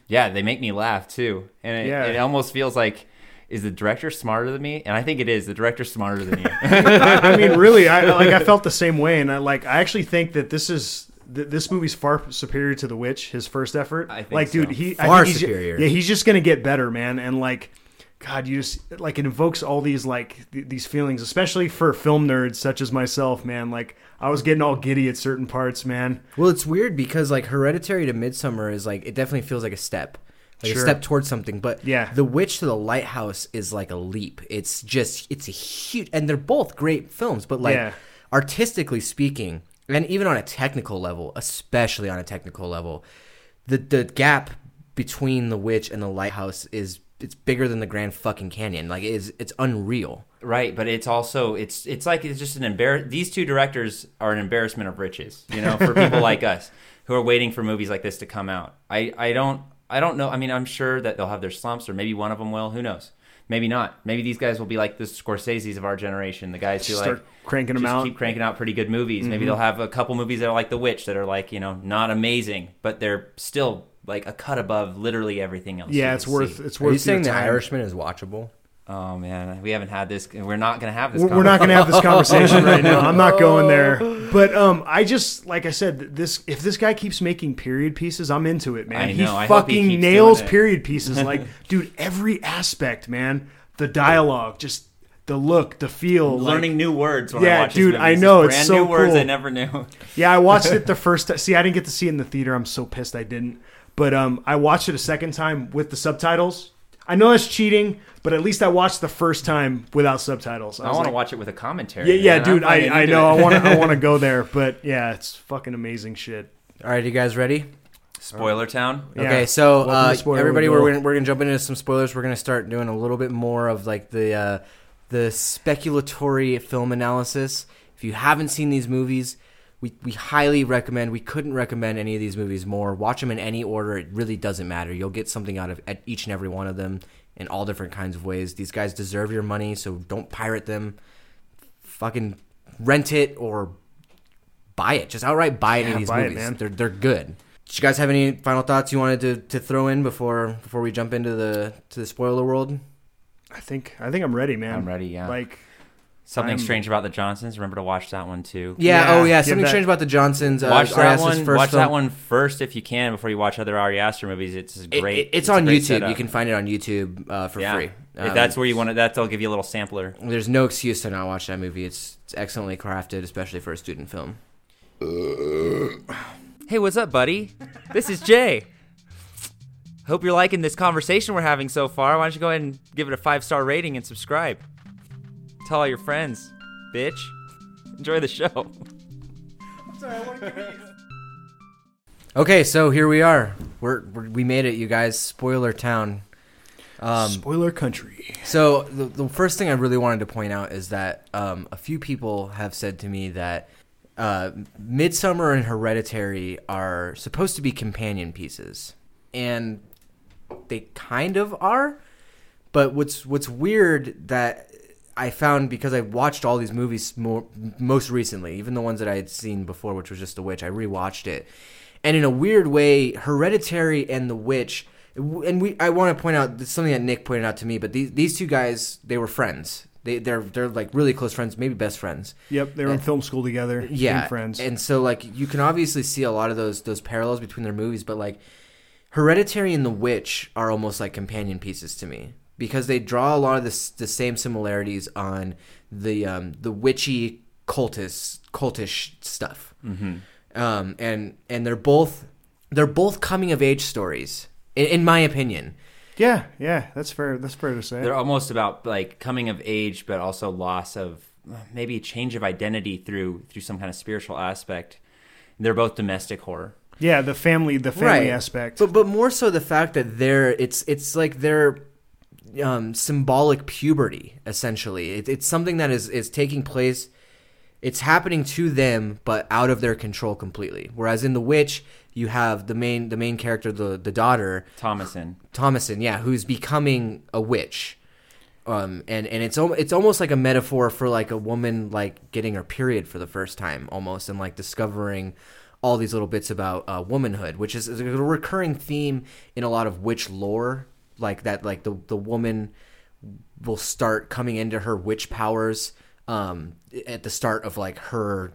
Yeah, they make me laugh too, and it, Yeah. it almost feels like. Is the director smarter than me? And I think it is. The director's smarter than you. (laughs) I, I mean, really, I (laughs) like I felt the same way, and I like I actually think that this is th- this movie's far superior to The Witch, his first effort. I think like, dude, so. he I Far think he's superior. yeah, he's just gonna get better, man, and like. God, you just like it invokes all these like th- these feelings, especially for film nerds such as myself, man. Like I was getting all giddy at certain parts, man. Well, it's weird because like Hereditary to Midsommar is like it definitely feels like a step, like Sure. a step towards something. But Yeah. The Witch to the Lighthouse is like a leap. It's just it's a huge, and they're both great films. But like Yeah. artistically speaking, and even on a technical level, especially on a technical level, the the gap between the Witch and the Lighthouse is it's bigger than the Grand fucking Canyon. Like it is it's unreal. Right, but it's also it's it's like it's just an embarrass. These two directors are an embarrassment of riches, you know, for people (laughs) like us who are waiting for movies like this to come out. I I don't I don't know. I mean, I'm sure that they'll have their slumps, or maybe one of them will. Who knows? Maybe not. Maybe these guys will be like the Scorsese's of our generation, the guys who Just like start cranking 'em just out. keep cranking out pretty good movies. Maybe Mhm. they'll have a couple movies that are like The Witch that are like you know not amazing, but they're still like a cut above literally everything else. Yeah, it's worth- see. it's Are you worth your saying The time. Irishman is watchable? Oh man, we haven't had this. We're not gonna have this. We're we're not going to have this conversation right now. I'm not going there. (laughs) But um, I just like I said, this if this guy keeps making period pieces, I'm into it, man. I he know, I hope he fucking keeps nails doing it. period pieces. Like, (laughs) dude, every aspect, man. The dialogue, just the look, the feel, like- learning new words. When I yeah, watch his dude, I movies. know Brand it's so new words cool. I never knew. Yeah, I watched it (laughs) the first time. See, I didn't get to see it in the theater. I'm so pissed I didn't. But um, I watched it a second time with the subtitles. I know that's cheating, but at least I watched the first time without subtitles. I was want to like- watch it with a commentary. Yeah, yeah, man. dude. I'm I, I know. I want to. I want to (laughs) go there, but yeah, it's fucking amazing shit. All right, you guys ready? Spoiler Town. Okay, so uh, everybody, we're gonna, we're gonna jump into some spoilers. We're gonna start doing a little bit more of like the uh, the speculatory film analysis. If you haven't seen these movies, we we highly recommend. We couldn't recommend any of these movies more. Watch them in any order. It really doesn't matter. You'll get something out of at each and every one of them in all different kinds of ways. These guys deserve your money, so don't pirate them. Fucking rent it or buy it. Just outright buy any of these buy it, movies. man. They're they're good. Did you guys have any final thoughts you wanted to, to throw in before before we jump into the to the spoiler world? I think. I think I'm ready, man. I'm ready. Yeah. Like Something I'm- Strange About the Johnsons. Remember to watch that one too. Yeah. oh yeah. Something that- strange about the Johnsons. Uh, watch that Aster's one. Watch film. that one first if you can before you watch other Ari Aster movies. It's a It- great. it- it's, a on great YouTube. setup. You can find it on YouTube uh, for Yeah. free. if Um, that's where you want it, that'll give you a little sampler. there's no excuse to not watch that movie. It's, it's excellently crafted, especially for a student film. Hey, what's up, buddy? This is Jay. Hope you're liking this conversation we're having so far. Why don't you go ahead and give it a five star rating and subscribe? Tell all your friends, bitch. Enjoy the show. (laughs) Okay, so here we are. We're, we're we made it, you guys. Spoiler town. Um, spoiler country. So the, the first thing I really wanted to point out is that um, a few people have said to me that uh, Midsommar and Hereditary are supposed to be companion pieces, and they kind of are. But what's what's weird that I found because I watched all these movies more, most recently, even the ones that I had seen before, which was just The Witch. I rewatched it, and in a weird way, Hereditary and The Witch. And we, I want to point out this something that Nick pointed out to me. But these these two guys, they were friends. They they're they're like really close friends, maybe best friends. Yep, they were in film school together. Yeah, friends. And so like you can obviously see a lot of those those parallels between their movies, but like Hereditary and The Witch are almost like companion pieces to me because they draw a lot of the the same similarities on the um, the witchy cultist cultish stuff. Mhm. Um, and and they're both they're both coming of age stories, in, in my opinion. yeah, yeah, that's fair. That's fair to say. They're almost about like coming of age, but also loss of maybe a change of identity through through some kind of spiritual aspect. They're both domestic horror. yeah, the family, the family aspect. But but more so the fact that they're it's it's like they're um, symbolic puberty essentially. It, it's something that is is taking place. It's happening to them, but out of their control completely. Whereas in The Witch, you have the main the main character, the the daughter, Thomasin. Thomasin, yeah, who's becoming a witch. Um, and and it's it's almost like a metaphor for like a woman like getting her period for the first time almost and like discovering all these little bits about uh, womanhood, which is, is a recurring theme in a lot of witch lore, like that like the the woman will start coming into her witch powers um, at the start of like her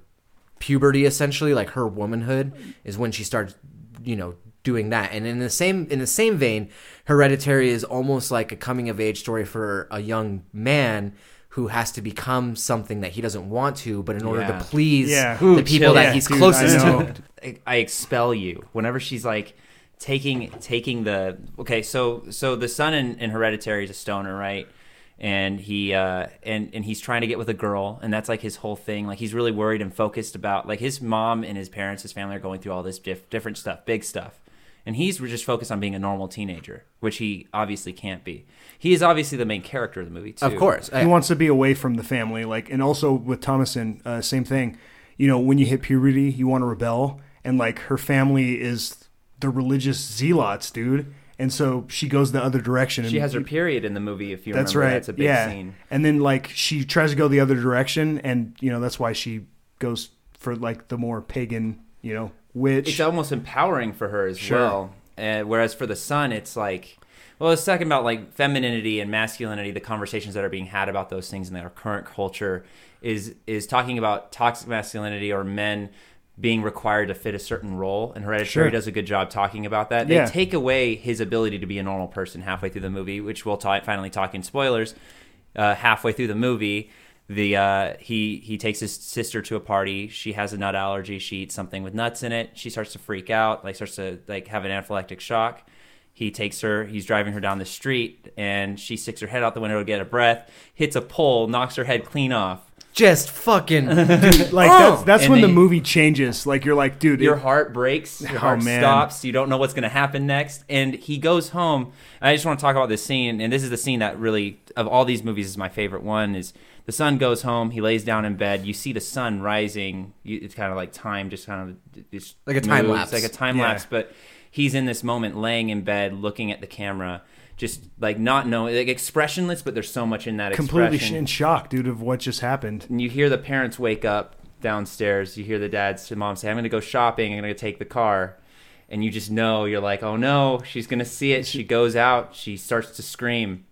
puberty essentially like her womanhood is when she starts you know doing that. And in the same in the same vein hereditary is almost like a coming of age story for a young man who has to become something that he doesn't want to but in order Yeah. to please Yeah. the people that Yeah, he's dude, closest I to I, I expel you. Whenever she's like taking taking the okay so so the son in, in hereditary is a stoner right? And he uh and and he's trying to get with a girl and that's like his whole thing. Like he's really worried and focused about like his mom and his parents his family are going through all this diff- different stuff big stuff. And he's just focused on being a normal teenager which he obviously can't be. He is obviously the main character of the movie too. Of course. He wants to be away from the family like and also with Thomasin uh, same thing. You know when you hit puberty you want to rebel and like her family is the religious zealots dude and so she goes the other direction. She and has her period in the movie. If you That's remember, right. that's a big yeah. scene. And then like she tries to go the other direction, and you know that's why she goes for like the more pagan, you know, witch. It's almost empowering for her as Sure. well. Uh, whereas for the son, it's like, well, it's talking about like femininity and masculinity. The conversations that are being had about those things in our current culture is is talking about toxic masculinity or men being required to fit a certain role. And Hereditary Sure. does a good job talking about that. They Yeah. take away his ability to be a normal person halfway through the movie, which we'll ta- finally talk in spoilers. Uh, halfway through the movie, the uh, he he takes his sister to a party. She has a nut allergy. She eats something with nuts in it. She starts to freak out, like starts to like have an anaphylactic shock. He takes her. He's driving her down the street, and she sticks her head out the window to get a breath. Hits a pole, knocks her head clean off. Just fucking (laughs) Dude, like Oh! that's that's And when the they- movie changes. Like you're like, dude, Your it- heart breaks. Your (laughs) Oh, heart man. stops. You don't know what's going to happen next. And he goes home. I just want to talk about this scene. And this is the scene that really, of all these movies, is my favorite one. Is the son goes home. He lays down in bed. You see the sun rising. You, it's kind of like time, just kind of just Like a time moves, lapse. like a time Yeah. lapse. But he's in this moment, laying in bed, looking at the camera, just like not knowing, like expressionless. But there's so much in that completely expression in shock, dude, of what just happened. and you hear the parents wake up downstairs. You hear the dad's the mom say, "I'm going to go shopping. I'm going to take the car," and you just know you're like, "Oh no, she's going to see it." She goes out. She starts to scream,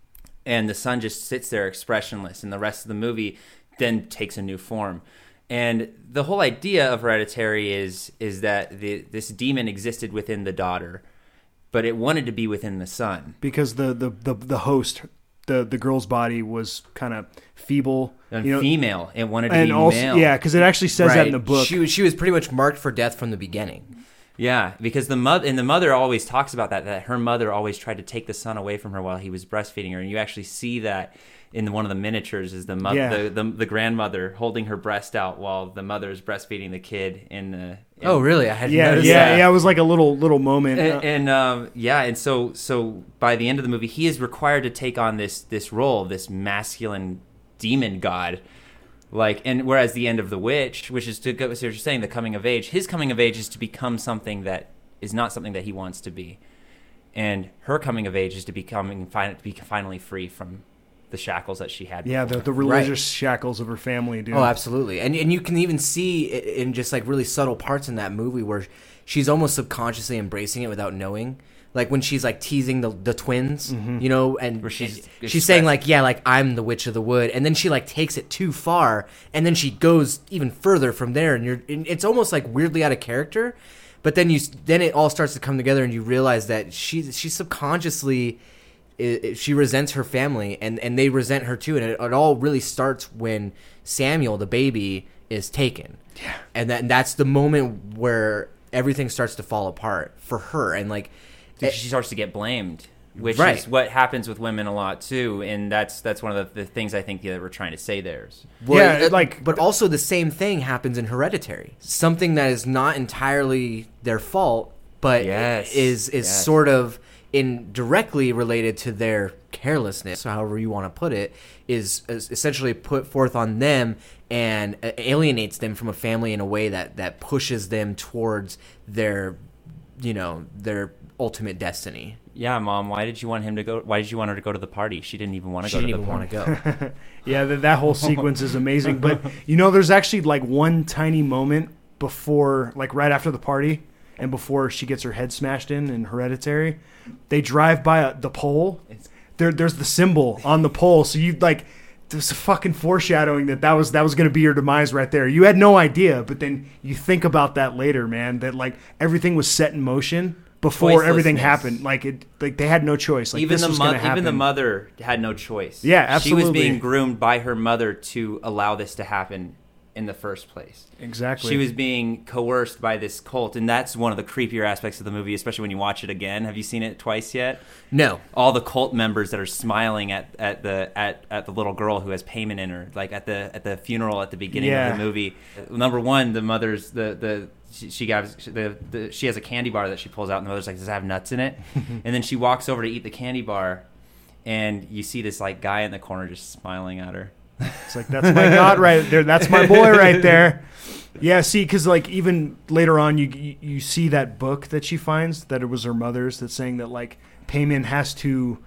and the son just sits there expressionless. And the rest of the movie then takes a new form. And the whole idea of Hereditary is is that the, this demon existed within the daughter, but it wanted to be within the son because the the the, the host the the girl's body was kind of feeble And you know, female, it wanted to and be also male. yeah because it actually says that in the book She was she was pretty much marked for death from the beginning. Yeah, because the mother and the mother always talks about that. That her mother always tried to take the son away from her while he was breastfeeding her, and you actually see that in one of the miniatures. Is the mother, Yeah. the, the the grandmother holding her breast out while the mother is breastfeeding the kid in the. In- Oh, really? I hadn't yeah noticed yeah that. yeah it was like a little little moment uh, And, and um, yeah, and so so by the end of the movie, he is required to take on this this role, this masculine demon god. Like, and whereas the end of the witch, which is to go, so you're saying the coming of age, his coming of age is to become something that is not something that he wants to be, and her coming of age is to becoming fin- to be finally free from the shackles that she had. yeah the, the religious shackles of her family dude Oh, absolutely. And and you can even see in just like really subtle parts in that movie where she's almost subconsciously embracing it without knowing. Like when she's like teasing the the twins, mm-hmm. you know, and Where she's and she's saying like, "Yeah, like I'm the witch of the wood," and then she like takes it too far, and then she goes even further from there, and you're and it's almost like weirdly out of character. But then you then it all starts to come together, and you realize that she she subconsciously i i she resents her family and and they resent her too and it, it all really starts when Samuel the baby is taken yeah and that and that's the moment where everything starts to fall apart for her and like Dude, she starts to get blamed, which Right. is what happens with women a lot too, and that's that's one of the, the things I think that we're trying to say there. Is Well, Yeah, it- like- but also the same thing happens in Hereditary. Something that is not entirely their fault, but Yes, is is yes. sort of in directly related to their carelessness, however you want to put it, is, is essentially put forth on them and uh, alienates them from a family in a way that that pushes them towards their, you know, their ultimate destiny. yeah, mom, why did you want him to go? Why did you want her to go to the party? She didn't even want to She go. didn't to even the want to go. (laughs) (laughs) yeah that, that whole sequence is amazing but (laughs) you know there's actually like one tiny moment before like right after the party and before she gets her head smashed in in hereditary they drive by a, the pole. There, there's the symbol on the pole. So you like there's a fucking foreshadowing that that was that was going to be your demise right there. You had no idea but then you think about that later man that like everything was set in motion before everything happened. Like it like they had no choice. Like even this the mo- happen even the mother had no choice. Yeah, absolutely. She was being groomed by her mother to allow this to happen in the first place. exactly She was being coerced by this cult, and that's one of the creepier aspects of the movie, especially when you watch it again. Have you seen it twice yet? no, All the cult members that are smiling at, at the at, at the little girl who has Paimon in her, like at the at the funeral at the beginning Yeah. of the movie. Number one, the mother's the the she, she got the, the she has a candy bar that she pulls out, and the mother's like, "Does it have nuts in it?" (laughs) and then she walks over to eat the candy bar, and you see this like guy in the corner just smiling at her. It's like that's my god right there. That's my boy right there. Yeah, see, because like even later on, you, you you see that book that she finds that it was her mother's that's saying that like Paimon has to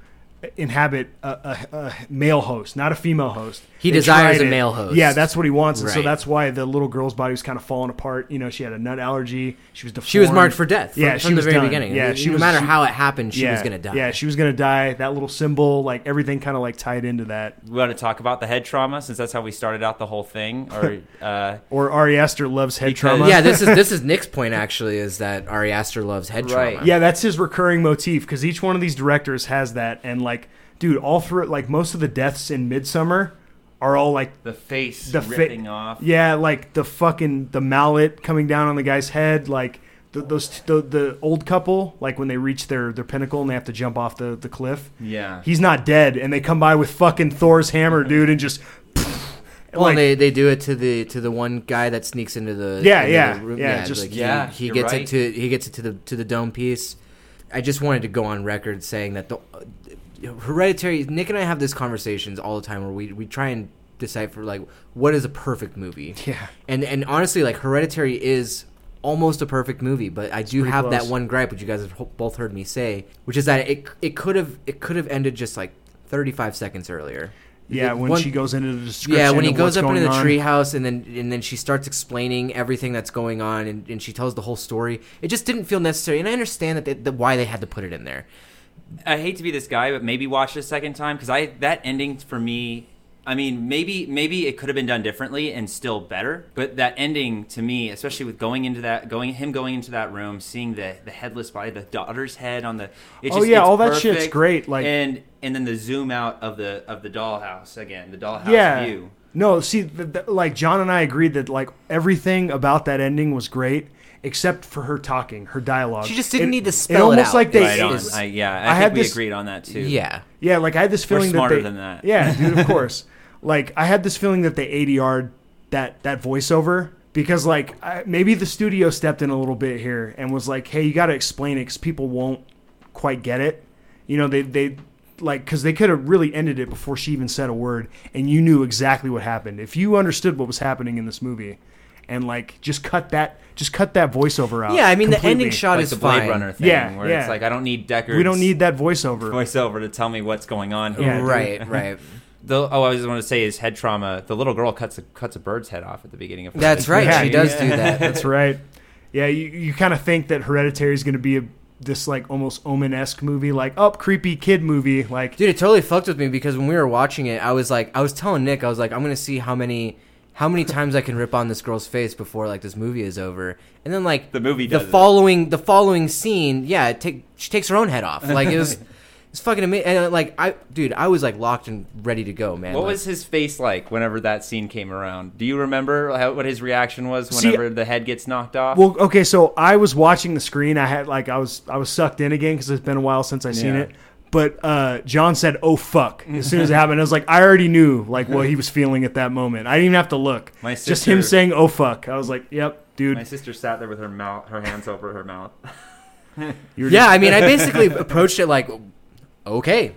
inhabit a, a, a male host, not a female host. He They desires a male host. Yeah, that's what he wants, and so that's why the little girl's body was kind of falling apart. You know, she had a nut allergy. She was deformed. She was marked for death. From, yeah, from she the was very done. beginning. Yeah, no she was, matter she- how it happened, she yeah, was gonna die. Yeah, she was gonna die. That little symbol, like everything, kind of like tied into that. We want to talk about the head trauma since that's how we started out the whole thing, or (laughs) uh, Or Ari Aster loves head Because- trauma. yeah, this is this is Nick's point actually is that Ari Aster loves head Right. trauma. Yeah, that's his recurring motif because each one of these directors has that, and like, dude, all through like most of the deaths in Midsommar are all like the face the fa- ripping off. Yeah, like the fucking the mallet coming down on the guy's head, like the, those the, the old couple, like when they reach their their pinnacle and they have to jump off the the cliff. Yeah. he's not dead, and they come by with fucking Thor's hammer, (laughs) dude, and just. Well, like, they they do it to the to the one guy that sneaks into the Yeah, into yeah, the room. yeah, just- like he, Yeah, he you're gets right. it to he gets it to the to the dome piece. I just wanted to go on record saying that the Hereditary. Nick and I have these conversations all the time where we we try and decipher like what is a perfect movie. (laughs) Yeah. and and honestly, like Hereditary is almost a perfect movie, but I do have that one gripe, which you guys have both heard me say, which is that it it could have it could have ended just like thirty five seconds earlier. yeah, when one- she goes into the description. yeah, when he goes up into the treehouse and then and then she starts explaining everything that's going on and, and she tells the whole story. It just didn't feel necessary, and I understand that they, the, why they had to put it in there. I hate to be this guy, but maybe watch it a second time because I that ending for me. I mean, maybe maybe it could have been done differently and still better. But that ending to me, especially with going into that, going him going into that room, seeing the the headless body, the daughter's head on the. It's Oh, just, yeah, all that shit's great, like- and and then the zoom out of the of the dollhouse again, the dollhouse yeah. view. No, see, the, the, like John and I agreed that like everything about that ending was great, except for her talking, her dialogue. She just didn't It- need to spell it almost out. like they, Right on. is- I, yeah, I, I think had we this- agreed on that too. Yeah, yeah, like I had this feeling We're feeling smarter that they, than that. Yeah, (laughs) dude, of course. like I had this feeling that they ADR'd that that voiceover because like I, maybe the studio stepped in a little bit here and was like, hey, you got to explain it because people won't quite get it. You know, they they like because they could have really ended it before she even said a word, and you knew exactly what happened if you understood what was happening in this movie, and like just cut that just cut that voiceover out. yeah. I mean, the completely. ending shot Like is the Blade fine. Runner thing, Yeah, where yeah. it's like I don't need Deckard's We don't need that voiceover. voiceover to tell me what's going on. Yeah, dude. right, right. (laughs) The, oh, I just want to say is head trauma. The little girl cuts a cuts a bird's head off at the beginning of. That's right. Yeah, she does yeah. do that. (laughs) That's right. Yeah, you, you kind of think that Hereditary is going to be a, this like almost Omen esque movie, like up creepy kid movie, like Dude, it totally fucked with me because when we were watching it, I was like, I was telling Nick, I was like, I'm gonna see how many, how many times I can rip on this girl's face before like this movie is over. And then like The movie the does it. following, the following scene, yeah, it take she takes her own head off. Like it was, (laughs) it's fucking amazing. And like I, dude, I was like locked and ready to go, man. What Like, was his face like whenever that scene came around? Do you remember how, what his reaction was See- whenever the head gets knocked off? Well, okay, so I was watching the screen. I had like I was I was sucked in again because it's been a while since I seen it. But uh, John said, "Oh fuck!" as soon as it happened. I was like, I already knew like what he was feeling at that moment. I didn't even have to look. My Just him sister- saying, "Oh fuck!" I was like, "Yep, dude." My sister sat there with her mouth, her hands over her mouth. (laughs) You were yeah, I mean, I basically approached it like, okay,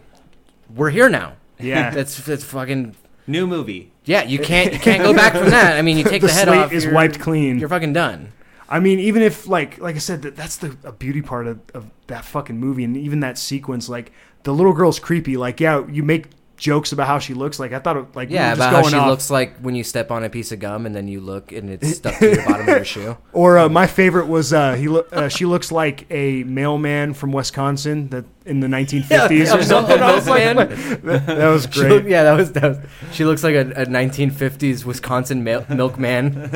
we're here now. Yeah. (laughs) that's that's fucking. New movie. Yeah, you can't you can't go back from that. I mean, you take The the, head slate off, is you're- wiped clean. You're fucking done. I mean, even if like like I said, that that's the a beauty part of, of that fucking movie, and even that sequence, like the little girl's creepy. Like, yeah, you make jokes about how she looks. Like, I thought, it, like, we Yeah, just about how she off. looks like when you step on a piece of gum and then you look and it's stuck to the bottom of your (laughs) shoe. Or uh, my favorite was uh, he. Lo- uh, she looks like a mailman from Wisconsin that in the 1950s (laughs) Yeah, or something. I was like, milkman. that, that was (laughs) great. look- yeah, that was, that was. She looks like a, a 1950s Wisconsin mil- milkman.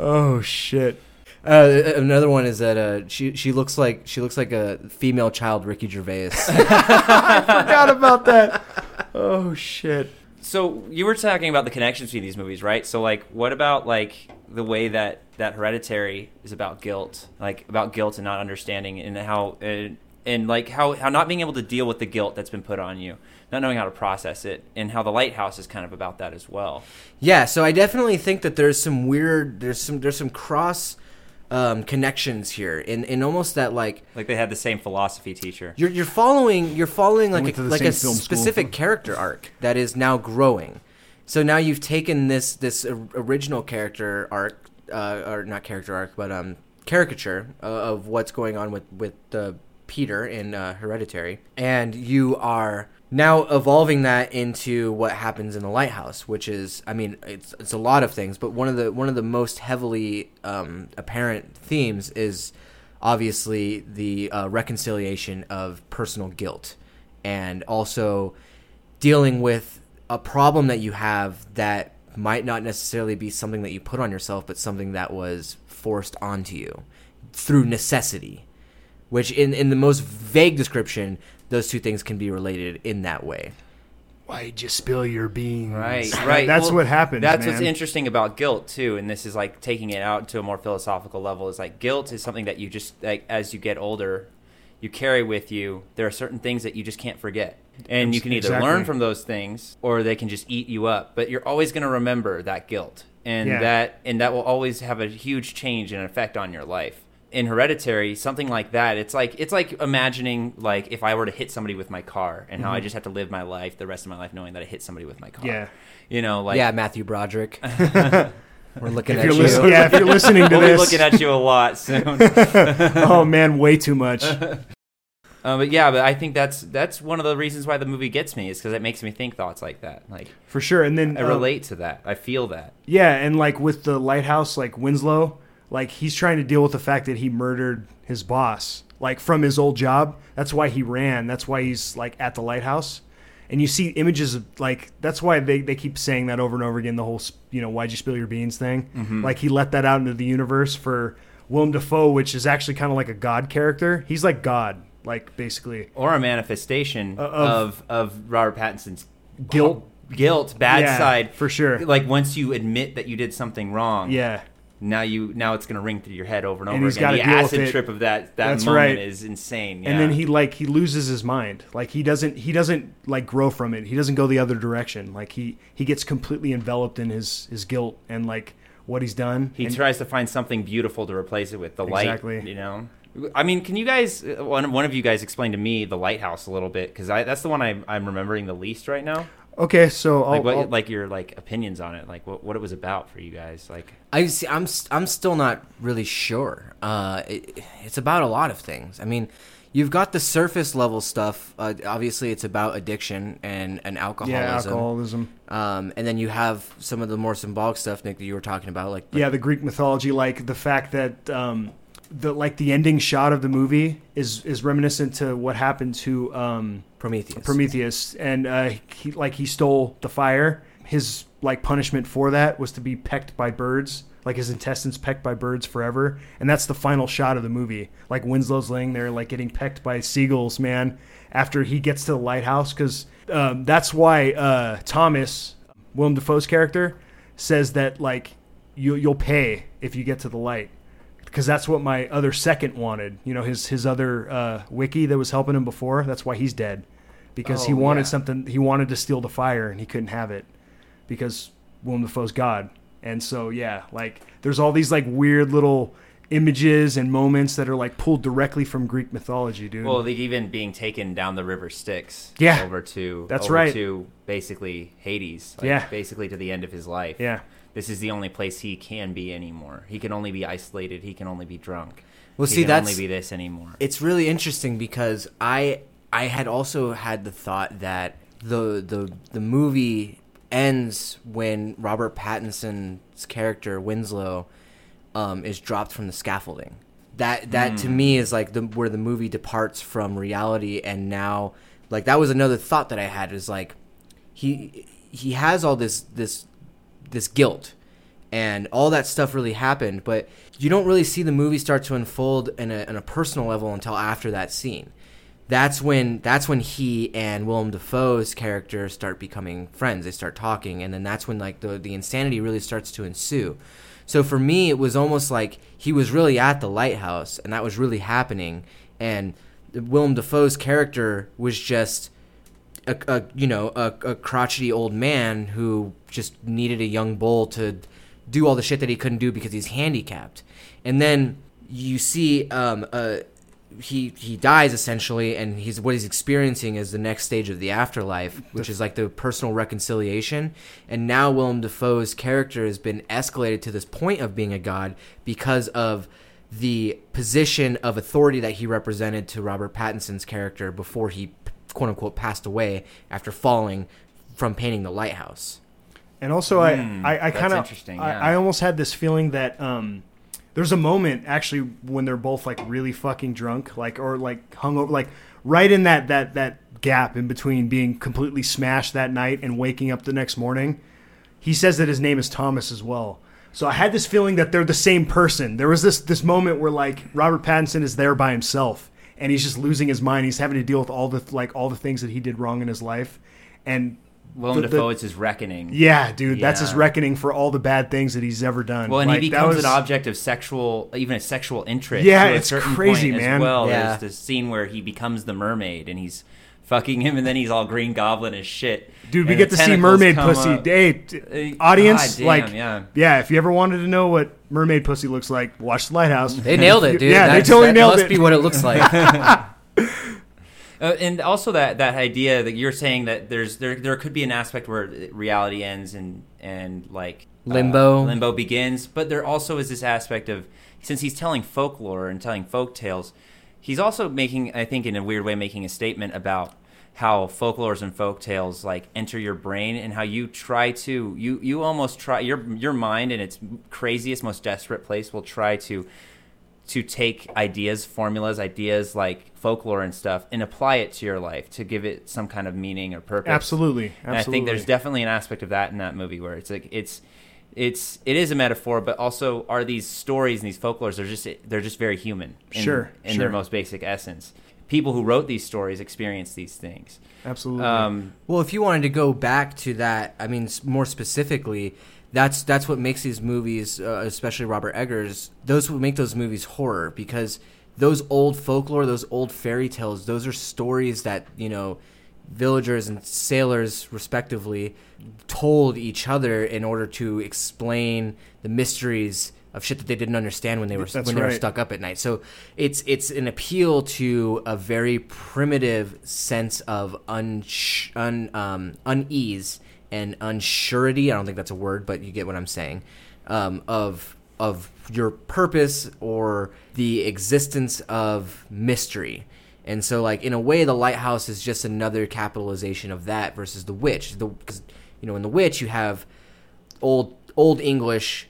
Oh shit. Uh, another one is that uh, she she looks like she looks like a female child Ricky Gervais. (laughs) I forgot about that. Oh shit. So you were talking about the connections between these movies, right? So like, what about like the way that that Hereditary is about guilt, like about guilt and not understanding, and how and, and like how how not being able to deal with the guilt that's been put on you, not knowing how to process it, and how the Lighthouse is kind of about that as well. Yeah, so I definitely think that there's some weird there's some there's some cross um, connections here in in almost that like Like they had the same philosophy teacher. you're you're following you're following like a, like a same film school. specific character arc that is now growing. So now you've taken this this original character arc uh, or not character arc but um caricature uh, of what's going on with with the Peter in uh, Hereditary, and you are now evolving that into what happens in the lighthouse, which is, I mean, it's it's a lot of things, but one of the one of the most heavily um, apparent themes is obviously the uh, reconciliation of personal guilt, and also dealing with a problem that you have that might not necessarily be something that you put on yourself, but something that was forced onto you through necessity. Which, in in the most vague description, those two things can be related in that way. Why'd you spill your beans? Right, (laughs) right. That's Well, what happens. That's man. what's interesting about guilt too, and this is like taking it out to a more philosophical level. Is like guilt is something that you just like as you get older, you carry with you. There are certain things that you just can't forget, and you can either Exactly. learn from those things or they can just eat you up. But you're always going to remember that guilt, and Yeah. that and that will always have a huge change and effect on your life. In Hereditary, something like that, it's like it's like imagining like if I were to hit somebody with my car, and how I Mhm. just have to live my life the rest of my life knowing that I hit somebody with my car. Yeah. you know, like yeah, Matthew Broderick. (laughs) We're looking If at you're you. listen- yeah, if you're (laughs) listening to this. we'll this. be looking at you a lot soon. (laughs) oh man, way too much. Uh, but yeah, but I think that's that's one of the reasons why the movie gets me is because it makes me think thoughts like that. Like For sure, and then I uh, relate to that. I feel that. Yeah, and like with the lighthouse, like Winslow, like he's trying to deal with the fact that he murdered his boss, like from his old job. That's why he ran. That's why he's like at the lighthouse. And you see images of like that's why they, they keep saying that over and over again. The whole you know why'd you spill your beans thing. Mhm. Like he let that out into the universe for Willem Dafoe, which is actually kind of like a god character. He's like God, like basically. Or a manifestation Uh, of- of of Robert Pattinson's Guilt. guilt, bad Yeah, side for sure. Like once you admit that you did something wrong, Yeah. Now you now it's gonna ring through your head over and, And over again. The acid trip of that that That's moment right. is insane. And then he like he loses his mind. Like he doesn't he doesn't like grow from it. He doesn't go the other direction. Like he he gets completely enveloped in his his guilt and like what he's done. He And- tries to find something beautiful to replace it with the light. Exactly. You know, I mean, can you guys one one of you guys explain to me the lighthouse a little bit because that's the one I'm I'm remembering the least right now. Okay, so I'll, like what I'll- like your like opinions on it, like what what it was about for you guys, like. I see. I'm s- I'm still not really sure. Uh, it, it's about a lot of things. I mean, you've got the surface level stuff. Uh, obviously, it's about addiction and and alcoholism. Yeah, alcoholism. Um, and then you have some of the more symbolic stuff, Nick, that you were talking about, like yeah, the Greek mythology, like the fact that um, the like the ending shot of the movie is is reminiscent to what happened to um, Prometheus. Prometheus, and uh, he like he stole the fire. His like punishment for that was to be pecked by birds, like his intestines pecked by birds forever, and that's the final shot of the movie. Like Winslow's laying there, like getting pecked by seagulls, man. After he gets to the lighthouse, because um, that's why uh, Thomas, Willem Dafoe's character, says that like you you'll pay if you get to the light because that's what my other second wanted. You know, his his other uh, wickie that was helping him before. That's why he's dead because he Oh, wanted yeah. something. He wanted to steal the fire and he couldn't have it because Willem Dafoe's God. And so yeah, like there's all these like weird little images and moments that are like pulled directly from Greek mythology, dude. Well, like even being taken down the river Styx, Yeah. over to That's over right. to basically Hades, like Yeah. basically to the end of his life. Yeah. This is the only place he can be anymore. He can only be isolated. He can only be drunk. Well, he see, can that's only be this anymore. It's really interesting because I I had also had the thought that the the the movie ends when Robert Pattinson's character Winslow um, is dropped from the scaffolding. That that to Hmm. me is like the where the movie departs from reality, and now like that was another thought that I had is like he he has all this this this guilt. And all that stuff really happened but you don't really see the movie start to unfold in a, in a personal level until after that scene. That's when that's when he and Willem Dafoe's character start becoming friends. They start talking and then that's when like the the insanity really starts to ensue. So for me it was almost like he was really at the lighthouse and that was really happening. And Willem Dafoe's character was just a, a you know a, a crotchety old man who just needed a young bull to do all the shit that he couldn't do because he's handicapped. And then you see um uh he he dies essentially and he's what he's experiencing is the next stage of the afterlife which is like the personal reconciliation. And now Willem Dafoe's character has been escalated to this point of being a god because of the position of authority that he represented to Robert Pattinson's character before he quote unquote passed away after falling from painting the lighthouse. And also, Hmm, I, I, I kind of, interesting, I. I almost had this feeling that um, there's a moment actually when they're both like really fucking drunk, like or like hungover, like right in that that that gap in between being completely smashed that night and waking up the next morning. He says that his name is Thomas as well. So I had this feeling that they're the same person. There was this this moment where like Robert Pattinson is there by himself and he's just losing his mind. He's having to deal with all the like all the things that he did wrong in his life, and Willem the- the- Dafoe, it's his reckoning. yeah, dude, that's his reckoning for all the bad things that he's ever done. Well, and Like, he that becomes was- an object of sexual, even a sexual interest. Yeah, to a it's crazy, point man. As well, Yeah. there's the scene where he becomes the mermaid and he's fucking him, and then he's all Green Goblin as shit. Dude, we And get to see mermaid pussy. up. Hey, t- Uh, audience, God damn, like, yeah. yeah, If you ever wanted to know what mermaid pussy looks like, watch the lighthouse. They nailed it, dude. Yeah, That's- they totally that nailed must it. be what it looks like. (laughs) (laughs) Uh, and also that that idea that you're saying that there's there there could be an aspect where reality ends and and like uh, Limbo. limbo begins, but there also is this aspect of since he's telling folklore and telling folk tales, he's also making I think in a weird way making a statement about how folklores and folk tales like enter your brain and how you try to you you almost try your your mind in its craziest most desperate place will try to to take ideas, formulas, ideas like folklore and stuff, and apply it to your life to give it some kind of meaning or purpose. Absolutely, And I think there's definitely an aspect of that in that movie where it's like it's it's it is a metaphor, but also are these stories and these folklores they're just they're just very human. In, Sure, in their most basic essence. People who wrote these stories experienced these things. Absolutely. Um, Well, if you wanted to go back to that, I mean, more specifically, that's that's what makes these movies, uh, especially Robert Eggers, those who make those movies horror because those old folklore, those old fairy tales, those are stories that you know villagers and sailors respectively told each other in order to explain the mysteries of shit that they didn't understand when they were That's when they were stuck up at night. So it's it's an appeal to a very primitive sense of un, un um, unease and unsurety. I don't think that's a word, but you get what I'm saying. Um, of of your purpose or the existence of mystery. And so, like in a way, the lighthouse is just another capitalization of that versus the witch. The because you know in the witch you have old old English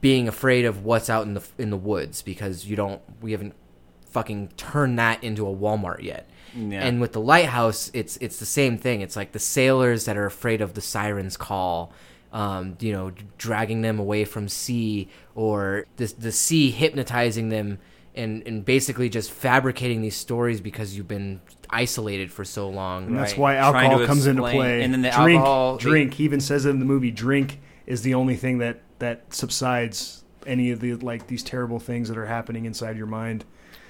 being afraid of what's out in the in the woods because you don't we haven't fucking turned that into a Walmart yet. Yeah. And with the lighthouse, it's it's the same thing. It's like the sailors that are afraid of the sirens call, um, you know, dragging them away from sea, or the the sea hypnotizing them, and and basically just fabricating these stories because you've been isolated for so long. and that's Right. why alcohol to comes into play. and then the drink, alcohol- they- drink. He even says it in the movie. Drink is the only thing that that subsides any of the like these terrible things that are happening inside your mind.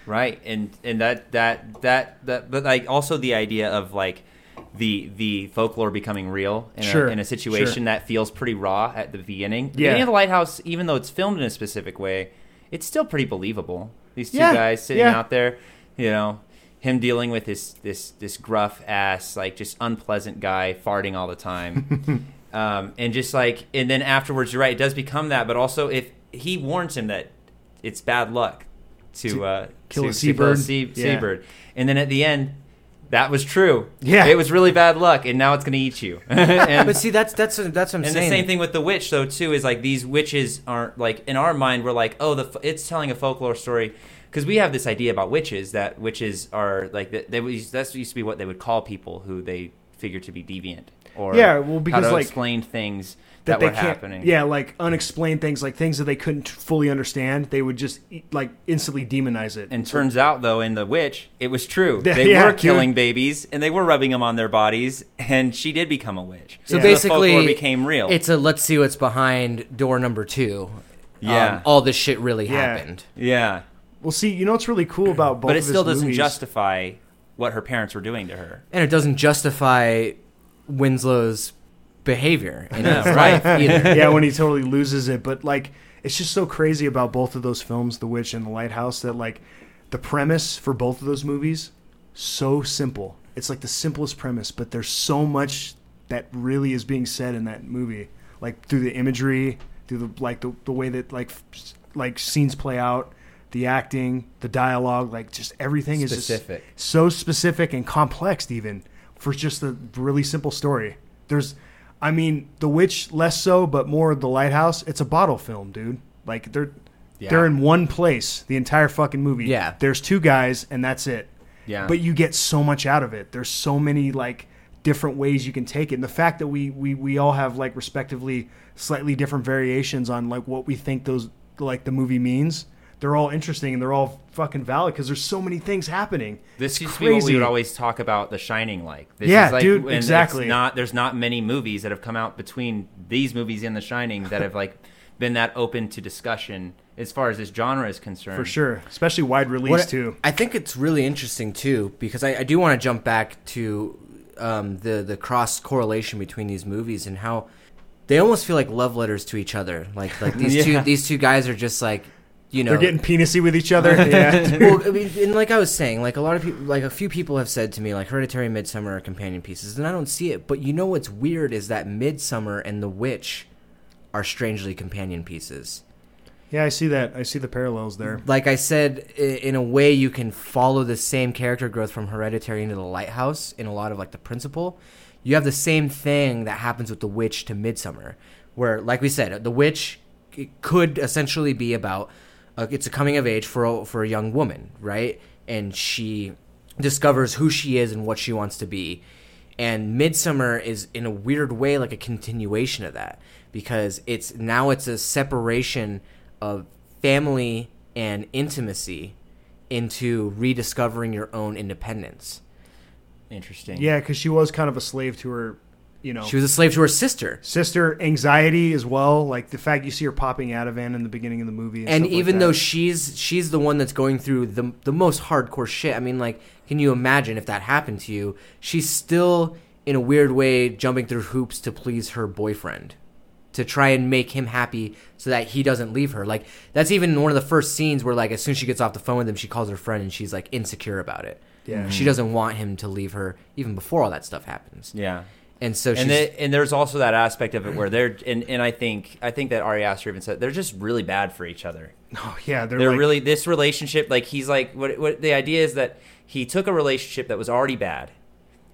right and and that that that that but like also the idea of like the the folklore becoming real in, Sure, a, in a situation sure. that feels pretty raw at the beginning the Yeah. beginning of the lighthouse even though it's filmed in a specific way it's still pretty believable these two Yeah, guys sitting yeah. out there you know him dealing with this this this gruff ass like just unpleasant guy farting all the time (laughs) um, and just like and then afterwards you're right it does become that but also if he warns him that it's bad luck to, uh, kill a to, seabird. to sea, Yeah. seabird and then at the end that was true Yeah. it was really bad luck and now it's going to eat you (laughs) and, But see, that's that's that's what I'm and saying. the same thing with the witch though too is like these witches aren't like in our mind we're like oh the f- it's telling a folklore story because we have this idea about witches that witches are like that they was that's used to be what they would call people who they figure to be deviant or Yeah, well, because, how to like, explain things that, that, they were can't, happening Yeah, like unexplained things, like things that they couldn't fully understand. They would just like instantly demonize it. and turns out though in the witch it was true (laughs) they yeah, were dude. killing babies and they were rubbing them on their bodies and she did become a witch So The basically, folklore became real It's a let's see what's behind door number two. Yeah. Um, all this shit really Yeah. happened. yeah well, see, you know what's really cool about both but it of still doesn't movies? justify what her parents were doing to her And it doesn't justify Winslow's behavior in his Yeah, life either. (laughs) yeah, when he totally loses it. But like, it's just so crazy about both of those films, The Witch and The Lighthouse, that like the premise for both of those movies so simple. It's like the simplest premise, but there's so much that really is being said in that movie, like through the imagery, through the like the, the way that like like scenes play out, the acting, the dialogue, like just everything is Specific. just so specific and complex, even for just a really simple story. There's, I mean, The Witch less so, but more The Lighthouse. It's a bottle film, dude. Like they're they're in one place the entire fucking movie. Yeah. there's two guys and that's it. Yeah. but you get so much out of it. There's so many like different ways you can take it. And the fact that we we we all have like respectively slightly different variations on like what we think those like the movie means. They're all interesting and they're all fucking valid because there's so many things happening. This It's used to be what we would always talk about The Shining like. This Yeah, is like dude, exactly. Not there's not many movies that have come out between these movies and The Shining that have like been that open to discussion as far as this genre is concerned. for sure, especially wide release What I- too. I think it's really interesting too because I, I do want to jump back to um, the the cross correlation between these movies and how they almost feel like love letters to each other. Like like (laughs) these Yeah. two these two guys are just like you know They're getting penisy with each other. yeah, (laughs) well, I (laughs) mean, and like I was saying, like a lot of people, like a few people have said to me, like Hereditary Midsommar are companion pieces, and I don't see it. But you know what's weird is that Midsommar and The Witch are strangely companion pieces. yeah, I see that. I see the parallels there. Like I said, in a way, you can follow the same character growth from Hereditary into The Lighthouse in a lot of like the principle. You have the same thing that happens with The Witch to Midsommar, where, like we said, The Witch it could essentially be about uh, it's a coming of age for a, for a young woman, right? And she discovers who she is and what she wants to be. And Midsommar is in a weird way like a continuation of that because it's now it's a separation of family and intimacy into rediscovering your own independence. Interesting. Yeah, because she was kind of a slave to her, you know, She was a slave to her sister. sister anxiety as well. Like the fact you see her popping Ativan in the beginning of the movie, and, and stuff like even that. though she's she's the one that's going through the the most hardcore shit. I mean, like, can you imagine if that happened to you? She's still in a weird way jumping through hoops to please her boyfriend, to try and make him happy so that he doesn't leave her. Like that's even one of the first scenes where like as soon as she gets off the phone with him, she calls her friend and she's like insecure about it. Yeah. she doesn't want him to leave her even before all that stuff happens. Yeah. And so she's and they, and there's also that aspect of it where they're and, and I think I think that Ari Aster even said they're just really bad for each other. oh yeah, they're, They're like, really this relationship like he's like what what the idea is that he took a relationship that was already bad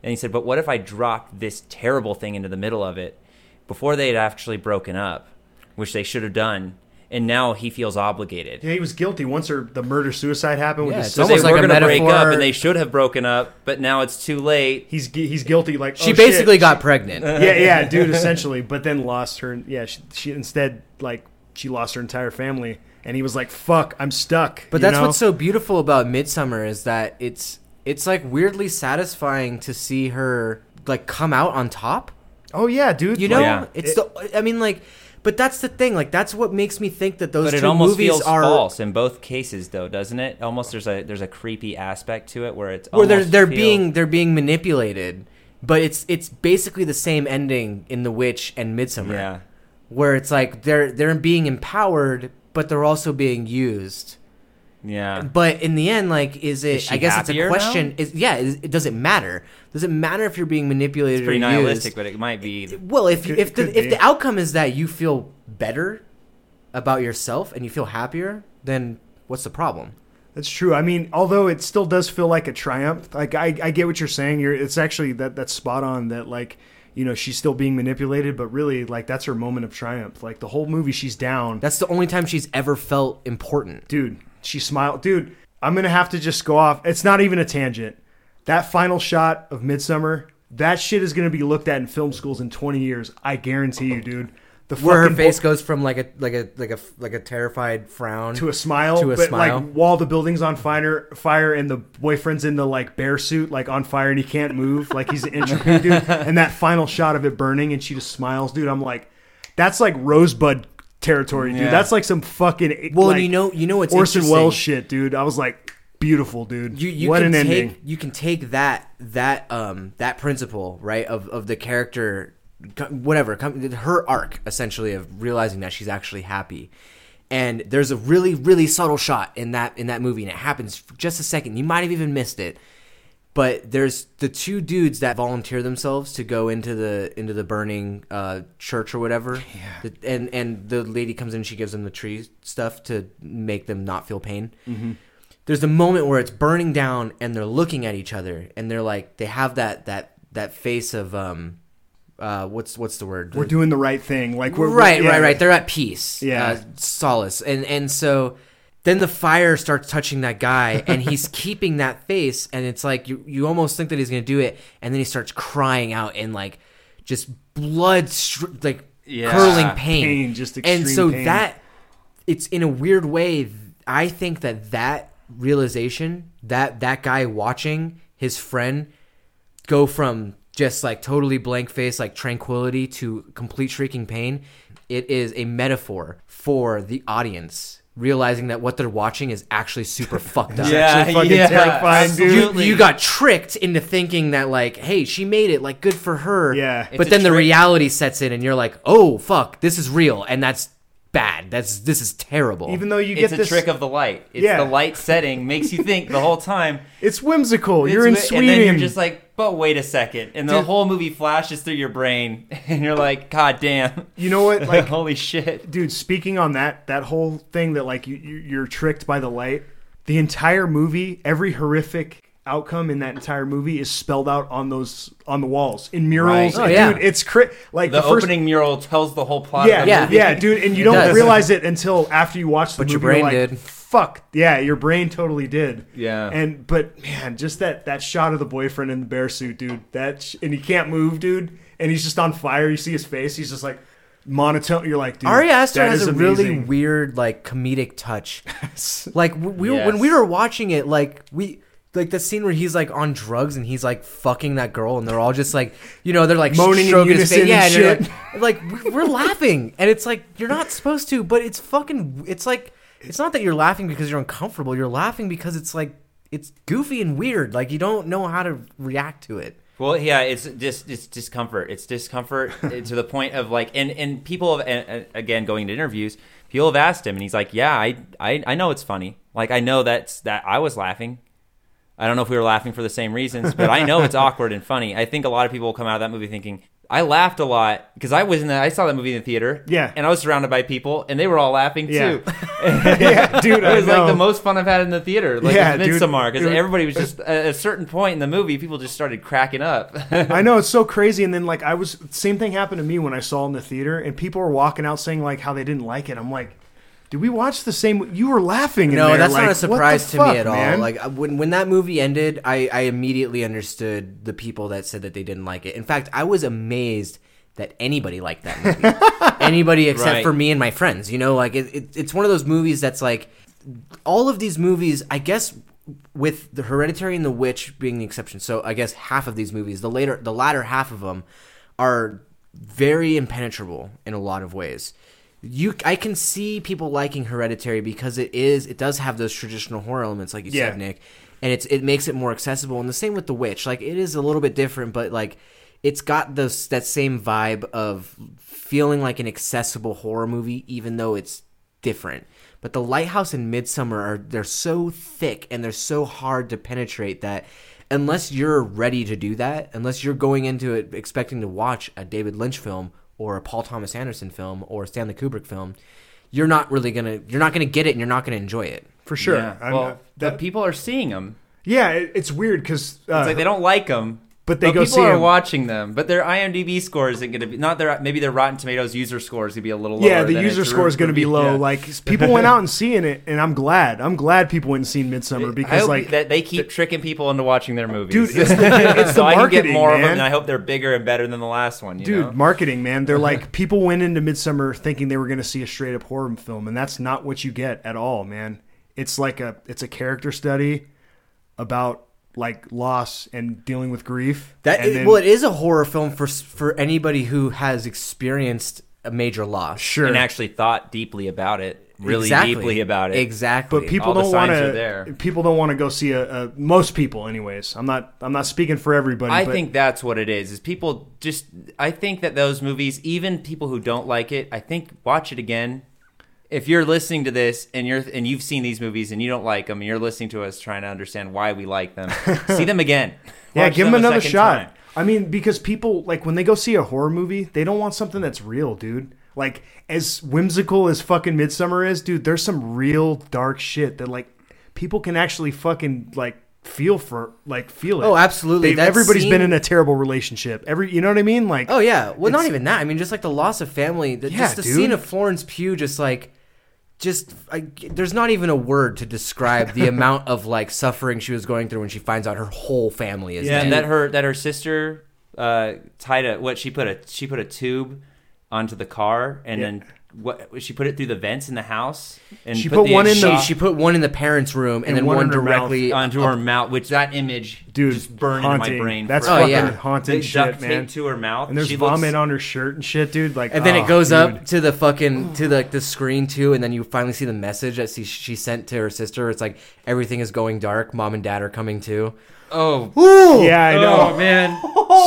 and he said but what if I dropped this terrible thing into the middle of it before they had actually broken up which they should have done and now he feels obligated. Yeah, he was guilty once her the murder suicide happened with Yeah, his it's So sister. almost they like a going to break metaphor- up and they should have broken up but now it's too late. He's he's guilty. Like she oh, basically shit. got pregnant. (laughs) yeah yeah dude essentially, but then lost her. Yeah, she, she instead like she lost her entire family, and he was like, "Fuck, I'm stuck." But you that's know? what's so beautiful about Midsommar is that it's it's like weirdly satisfying to see her like come out on top. Oh yeah, dude. You know, Yeah. it's it- the I mean like but that's the thing, like that's what makes me think that those But it two almost movies feels are false in both cases, though, doesn't it? Almost there's a there's a creepy aspect to it where it's where they're they're feel- being they're being manipulated. But it's it's basically the same ending in The Witch and Midsommar. yeah Where it's like they're they're being empowered, but they're also being used. Yeah. But in the end, like, is it? Is I guess it's a question. now? Is yeah? Is, it does it matter? Does it matter if you're being manipulated It's pretty or nihilistic, used? but it might be. the- Well, if Could- if the if be. the outcome is that you feel better about yourself and you feel happier, then what's the problem? That's true. I mean, although it still does feel like a triumph. Like I, I get what you're saying. You're, it's actually that that's spot on. That like, you know, she's still being manipulated, but really, like that's her moment of triumph. Like the whole movie, she's down. That's the only time she's ever felt important. dude, she smiled. Dude, I'm gonna have to just go off. It's not even a tangent. That final shot of Midsommar, that shit is gonna be looked at in film schools in 20 years. I guarantee you, dude. The Where her face bo- goes from like a like a like a like a terrified frown to a smile, to a but smile. like while the building's on fire, fire, and the boyfriend's in the like bear suit, like on fire, and he can't move, like he's an entropy dude. (laughs) And that final shot of it burning, and she just smiles, dude. I'm like, that's like Rosebud territory, dude. Yeah. That's like some fucking Well, like, you know you know what's Orson? Welles shit, dude. I was like, beautiful, dude. you, you what can an take, ending. You can take that that um that principle right of of the character, whatever, her arc essentially of realizing that she's actually happy. And there's a really really subtle shot in that in that movie, and it happens for just a second. You might have even missed it. But there's the two dudes that volunteer themselves to go into the into the burning uh, church or whatever. Yeah. And and the lady comes in, and she gives them the tree stuff to make them not feel pain. Mm-hmm. There's a moment where it's burning down, and they're looking at each other, and they're like, they have that that that face of um, uh, what's what's the word? We're doing the right thing. Like we're right, yeah. right, right. They're at peace. Yeah. uh, solace, and and so then the fire starts touching that guy, and he's (laughs) keeping that face, and it's like you you almost think that he's gonna do it, and then he starts crying out in like just blood, str- like Yeah. curling pain, Pain, just and so pain. that it's in a weird way. I think that that realization that that guy watching his friend go from just like totally blank face, like tranquility to complete shrieking pain. It is a metaphor for the audience realizing that what they're watching is actually super (laughs) fucked up. Yeah, actually fucking yeah, terrifying, dude. You, you got tricked into thinking that like, hey, she made it, like good for her. Yeah. But It's a then the trick. reality sets in and you're like, oh fuck, this is real and that's bad. That's this is terrible. Even though you It's get a this, trick of the light. It's Yeah. the light setting makes you think the whole time. (laughs) it's whimsical. It's you're in wi- Sweden. And then you're just like, but wait a second. And the Dude. whole movie flashes through your brain. (laughs) And you're like, God damn. you know what? (laughs) Like, Holy shit. dude, speaking on that that whole thing that like you, you you're tricked by the light. The entire movie, every horrific outcome in that entire movie is spelled out on those on the walls in murals. Right. Oh, yeah. Dude, it's cri- like The, the, first, opening mural tells the whole plot Yeah, of the yeah, movie. yeah, dude, and you It don't does. realize it until after you watch the But movie. your brain like, did. Fuck yeah, your brain totally did. Yeah. and but man, just that that shot of the boyfriend in the bear suit, dude. That sh- and he can't move, dude, and he's just on fire. You see his face. He's just like monotone. You're like, dude, Ari Aster that has is a really amazing. weird like comedic touch. (laughs) like we, we were, when Yes. we were watching it, like we like the scene where he's like on drugs and he's like fucking that girl, and they're all just like you know they're like Moaning in stroking his unison face. Yeah, and and you're shit. like, like we- we're laughing, and it's like you're not supposed to, but it's fucking. It's like it's not that you're laughing because you're uncomfortable. You're laughing because it's like it's goofy and weird. Like you don't know how to react to it. Well, yeah, it's just it's discomfort. It's discomfort (laughs) to the point of like, and and people have, and, again going to interviews, people have asked him, and he's like, "Yeah, I I, I know it's funny. Like I know that's that I was laughing. I don't know if we were laughing for the same reasons, but I know it's (laughs) awkward and funny. I think a lot of people will come out of that movie thinking." I laughed a lot because I was in the. I saw that movie in the theater. Yeah. and I was surrounded by people, and they were all laughing Yeah. too. (laughs) yeah, dude. (laughs) It I was like the most fun I've had in the theater, like Yeah. Midsommar, because everybody was just at a certain point in the movie, people just started cracking up. (laughs) I know it's so crazy, and then like I was, same thing happened to me when I saw it in the theater, and people were walking out saying like how they didn't like it. I'm like, did we watch the same? You were laughing. In No, there, that's like, not a surprise to fuck, me at man? all. Like uh, when when that movie ended, I I immediately understood the people that said that they didn't like it. In fact, I was amazed that anybody liked that movie. (laughs) anybody except Right. for me and my friends. You know, like it, it, it's one of those movies that's like all of these movies. I guess with the Hereditary and The Witch being the exception. So I guess half of these movies, the later the latter half of them, are very impenetrable in a lot of ways you I can see people liking Hereditary because it is it does have those traditional horror elements like you Yeah. said Nick and it's it makes it more accessible and the same with The Witch like it is a little bit different but like it's got those that same vibe of feeling like an accessible horror movie even though it's different but The Lighthouse and Midsommar are they're so thick and they're so hard to penetrate that unless you're ready to do that unless you're going into it expecting to watch a David Lynch film or a Paul Thomas Anderson film or a Stanley Kubrick film, you're not really gonna you're not gonna get it and you're not gonna enjoy it. for sure. Yeah. I'm- Well, that- but people are seeing them. yeah, it, it's weird because uh, like they don't like them, but they go people see are 'em. watching them. But their IMDb score isn't going to be not their maybe their Rotten Tomatoes user score is going to be a little lower. Yeah, the user score is going to be low. yeah. Like people went out and seeing it, and I'm glad. I'm glad people went and seen Midsommar because like that they keep tricking people into watching their movies. Dude, it's (laughs) the- it's so the I can get marketing, more of them, and I hope they're bigger and better than the last one. You Dude, know? marketing, man. They're like (laughs) people went into Midsommar thinking they were going to see a straight up horror film, and that's not what you get at all, man. It's like a it's a character study about like loss and dealing with grief. That and is- then- well, it is a horror film for for anybody who has experienced a major loss. sure, and actually thought deeply about it, really Exactly. deeply about it. Exactly. but people all don't want signs are there. to. People don't want to go see a, a. Most people, anyways. I'm not. I'm not speaking for everybody. I but think that's what it is. Is people just? I think that those movies, even people who don't like it, I think watch it again, if you're listening to this and you're and you've seen these movies and you don't like them and you're listening to us trying to understand why we like them, (laughs) see them again. Yeah, Watch give them a another shot. time. I mean, because people like when they go see a horror movie, they don't want something that's real, dude. Like as whimsical as fucking Midsommar is, dude, there's some real dark shit that like people can actually fucking like feel for like feel it. Oh, absolutely. They've- That everybody's scene- been in a terrible relationship. Every you know what I mean? Like Oh yeah. Well, not even that. I mean, just like the loss of family. The, Yeah, just the dude. scene of Florence Pugh, just like, just I, there's not even a word to describe the (laughs) amount of like suffering she was going through when she finds out her whole family is Yeah, dead. and that her that her sister uh, tied a what she put a she put a tube onto the car and Yeah. then what she put it through the vents in the house and She put one in the- she put one in the parents' room and, And then one one, in her mouth. directly onto her mouth, which that image Dude, just burned haunting. into my brain. That's forever. fucking fucking yeah. haunting shit, duct man. tape to her mouth. And there's She looks- vomit on her shirt and shit, dude. Like, And then oh, it goes dude. up to the fucking to the the screen too, and then you finally see the message that she, she sent to her sister. It's like everything is going dark. Mom and dad are coming too. Oh, Yeah, I know. oh man.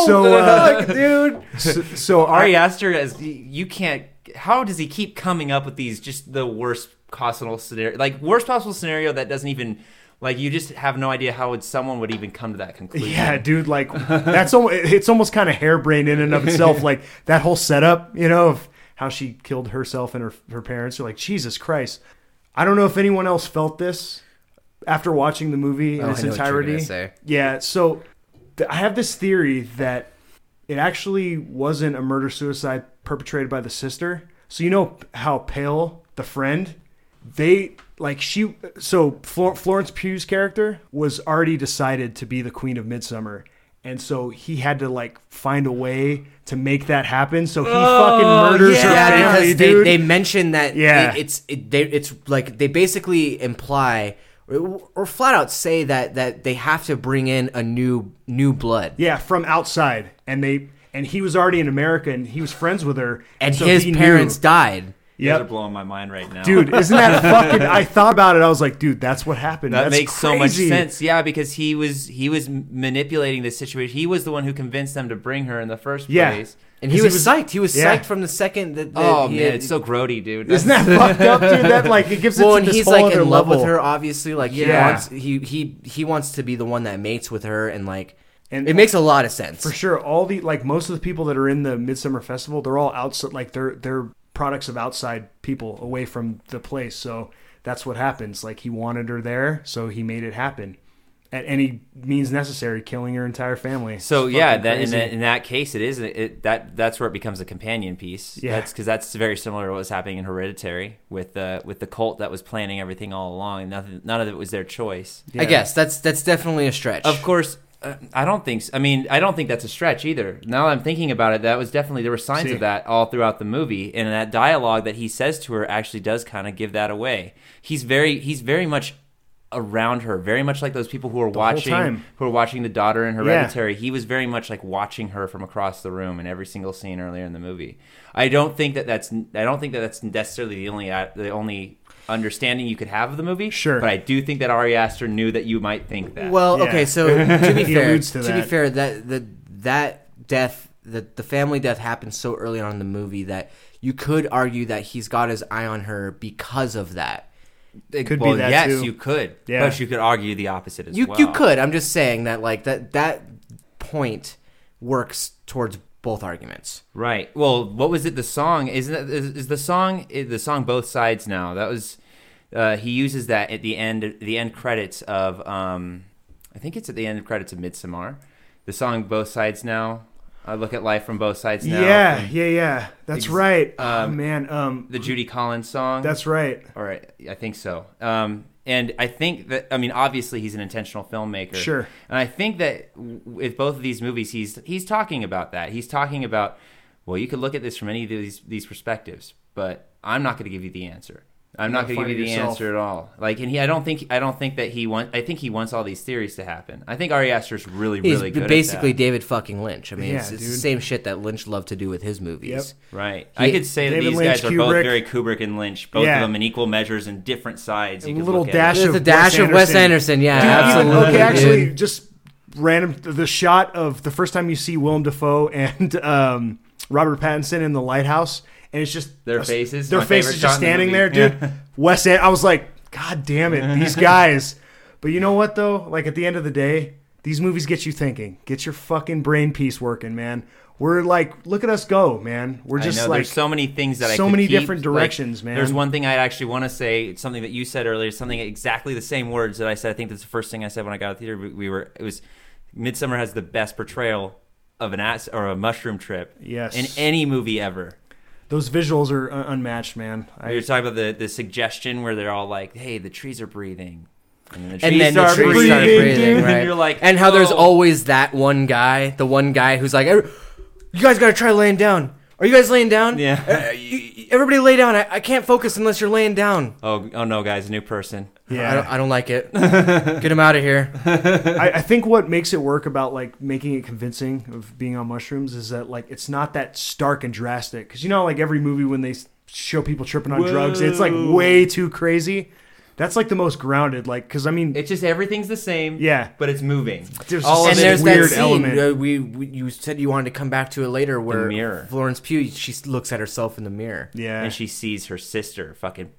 So, (laughs) uh, dude. so, so Ari I, Aster, as you can't. How does he keep coming up with these just the worst possible scenario, like worst possible scenario that doesn't even like you just have no idea how would someone would even come to that conclusion. Yeah, dude, like that's almost, it's almost kind of harebrained in and of itself. (laughs) Like that whole setup, you know, of how she killed herself and her her parents. You're like, Jesus Christ. I don't know if anyone else felt this after watching the movie in Oh, its I know what you're entirety. say. Yeah, so th- I have this theory that it actually wasn't a murder suicide perpetrated by the sister. So you know how Pelle, the friend, they like she so Flor- Florence Pugh's character was already decided to be the queen of midsummer and so he had to like find a way to make that happen so he oh, fucking murders her Yeah, family because they, they mention that Yeah. it, it's it, they, it's like they basically imply or, or flat out say that that they have to bring in a new new blood. yeah from outside and they and he was already in america and he was friends with her And so his he knew. parents died. You guys are blowing my mind right now, dude isn't that (laughs) fucking i thought about it i was like dude that's what happened That That's makes so much sense. Yeah, because he was he was manipulating the situation. He was the one who convinced them to bring her in the first Yeah. place. And he was, was- psyched. He was yeah. psyched from the second that, that Oh he man, had- it's so grody, dude. isn't that fucked up dude that (laughs) like it gives well, it and to this he's whole like other in love with her. Obviously, like yeah, he Yeah. wants he he he wants to be the one that mates with her, and like And- it makes a lot of sense. For sure, all the like most of the people that are in the Midsummer Festival, they're all outside. Like they're they're products of outside people away from the place. So that's what happens. Like he wanted her there, so he made it happen at any means necessary, killing her entire family. So It's yeah, that in, crazy. that in that case, it is it that that's where it becomes a companion piece. Yeah. that's because that's very similar to what was happening in Hereditary with the with the cult that was planning everything all along, and nothing, none of it was their choice. I guess that's that's definitely a stretch. Of course, uh, I don't think. I mean, I don't think that's a stretch either. Now that I'm thinking about it, that was definitely there were signs See. of that all throughout the movie, and that dialogue that he says to her actually does kind of give that away. He's very he's very much around her, very much like those people who are whole watching who are watching the daughter in Hereditary. He was very much like watching her from across the room in every single scene earlier in the movie. I don't think that that's I don't think that that's necessarily the only uh, the only understanding you could have of the movie. Sure. but I do think that Ari Aster knew that you might think that. Well, Yeah. okay, so (laughs) to be fair, to, to be fair, that the that death, the the family death happened so early on in the movie that you could argue that he's got his eye on her because of that. It could be well, that yes, too. you could. Yeah. But you could argue the opposite as You well. you could. I'm just saying that like that that point works towards both arguments. Right. Well, what was it? The song isn't is, is the song is the song both sides now? That was uh, he uses that at the end the end credits of um I think it's at the end credits of Midsommar. The song both sides now. I look at life from both sides now. yeah, yeah, yeah. That's Ex- right. oh um, man, um, The Judy Collins song. that's right. All right, I think so. Um, and I think that I mean, obviously, he's an intentional filmmaker. Sure. And I think that with both of these movies, he's he's talking about that. He's talking about, well, you could look at this from any of these these perspectives, but I'm not going to give you the answer. I'm not going to give you the yourself. answer at all. Like, and he, I don't think I don't think that he wants. I think he wants all these theories to happen. I think Ari Aster's really, He's really good. basically at that. David fucking Lynch. I mean, it's, Yeah, it's the same shit that Lynch loved to do with his movies. Yep. Right. He- I could say that these Lynch, guys are both very Kubrick and Lynch, both Yeah. of them in equal measures and different sides. You A little look dash it. Of a dash Wes of Wes Anderson. Yeah, Dude, absolutely. okay, actually, dude. just random. The shot of the first time you see Willem Dafoe and um, Robert Pattinson in the lighthouse, and it's just Their faces, Their faces just in the standing there, dude. Yeah. (laughs) Wes, An- I was like, God damn it, these (laughs) guys. but you know what though? Like at the end of the day, these movies get you thinking. Get your fucking brain piece working, man. We're like, look at us go, man. We're just like there's so many things that I so many keep. different Like, directions, man. There's one thing I actually want to say. It's something that you said earlier. Something exactly the same words that I said. I think that's the first thing I said when I got out of the theater. We, we were. It was. Midsommar has the best portrayal of an ass or a mushroom trip. Yes. In any movie ever. Those visuals are un- unmatched, man. I, You're talking about the, the suggestion where they're all like, "Hey, the trees are breathing," and then the trees and then the trees breathing, start breathing, and right? you're like, and how there's "Oh." always that one guy, the one guy who's like, "You guys got to try laying down. Are you guys laying down? Yeah. Uh, you- everybody lay down. I, I can't focus unless you're laying down. Oh, oh no, guys, new person. I don't, yeah. I don't like it. (laughs) Get him out of here. I, I think what makes it work about like making it convincing of being on mushrooms is that like it's not that stark and drastic. Because you know, like every movie when they show people tripping on drugs, it's like way too crazy. That's like the most grounded. Like, because I mean, It's just everything's the same. Yeah. but it's moving. There's all just of and there's is that weird scene element. uh, we, we you said you wanted to come back to it later where mirror. Florence Pugh she looks at herself in the mirror. yeah, and she sees her sister fucking.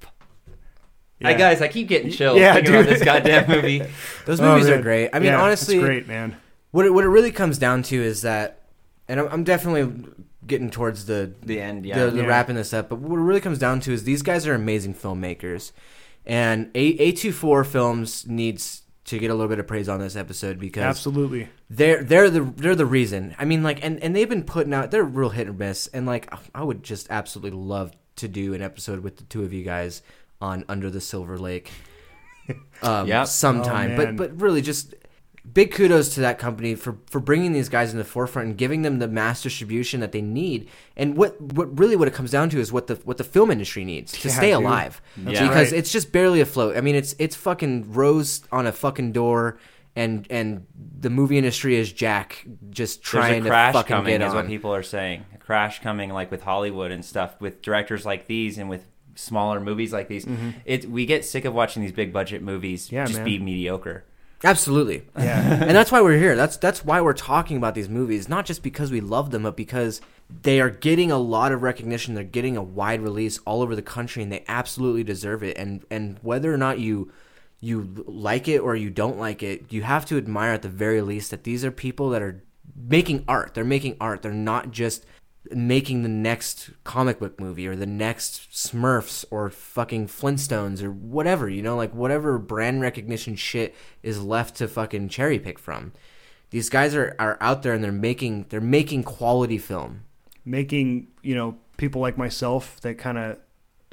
Yeah. Hi guys, I keep getting chills Yeah, thinking about dude. this (laughs) goddamn movie. (laughs) Those Oh, movies are great. I mean, Yeah, honestly, it's great, man. what it, what it really comes down to is that, and I'm, I'm definitely getting towards the The end, yeah. the, the Yeah. wrapping this up. But what it really comes down to is these guys are amazing filmmakers, and A A two four films needs to get a little bit of praise on this episode because Absolutely. they're they're the they're the reason. I mean, like, and and they've been putting out they're real hit or miss, and like I would just absolutely love to do an episode with the two of you guys on Under the Silver Lake. (laughs) Um, Yep. sometime, Oh, but but really just big kudos to that company for for bringing these guys in the forefront and giving them the mass distribution that they need. And what what really what it comes down to is what the what the film industry needs to Yeah, stay dude. alive. That's because right. it's just barely afloat. I mean, it's it's fucking rose on a fucking door. And and the movie industry is Jack just trying There's a crash to fucking coming, get is on. what people are saying. A crash coming, like with Hollywood and stuff, with directors like these and with smaller movies like these. It we get sick of watching these big budget movies Mm-hmm. Yeah, just man. be mediocre. Absolutely. Yeah. (laughs) and that's why we're here. That's that's why we're talking about these movies, not just because we love them, but because they are getting a lot of recognition. They're getting a wide release all over the country, and they absolutely deserve it. And and whether or not you you like it or you don't like it, you have to admire at the very least that these are people that are making art. They're making art. They're not just making the next comic book movie or the next Smurfs or fucking Flintstones or whatever, you know, like whatever brand recognition shit is left to fucking cherry pick from. These guys are, are out there and they're making they're making quality film. making you know people like myself that kind of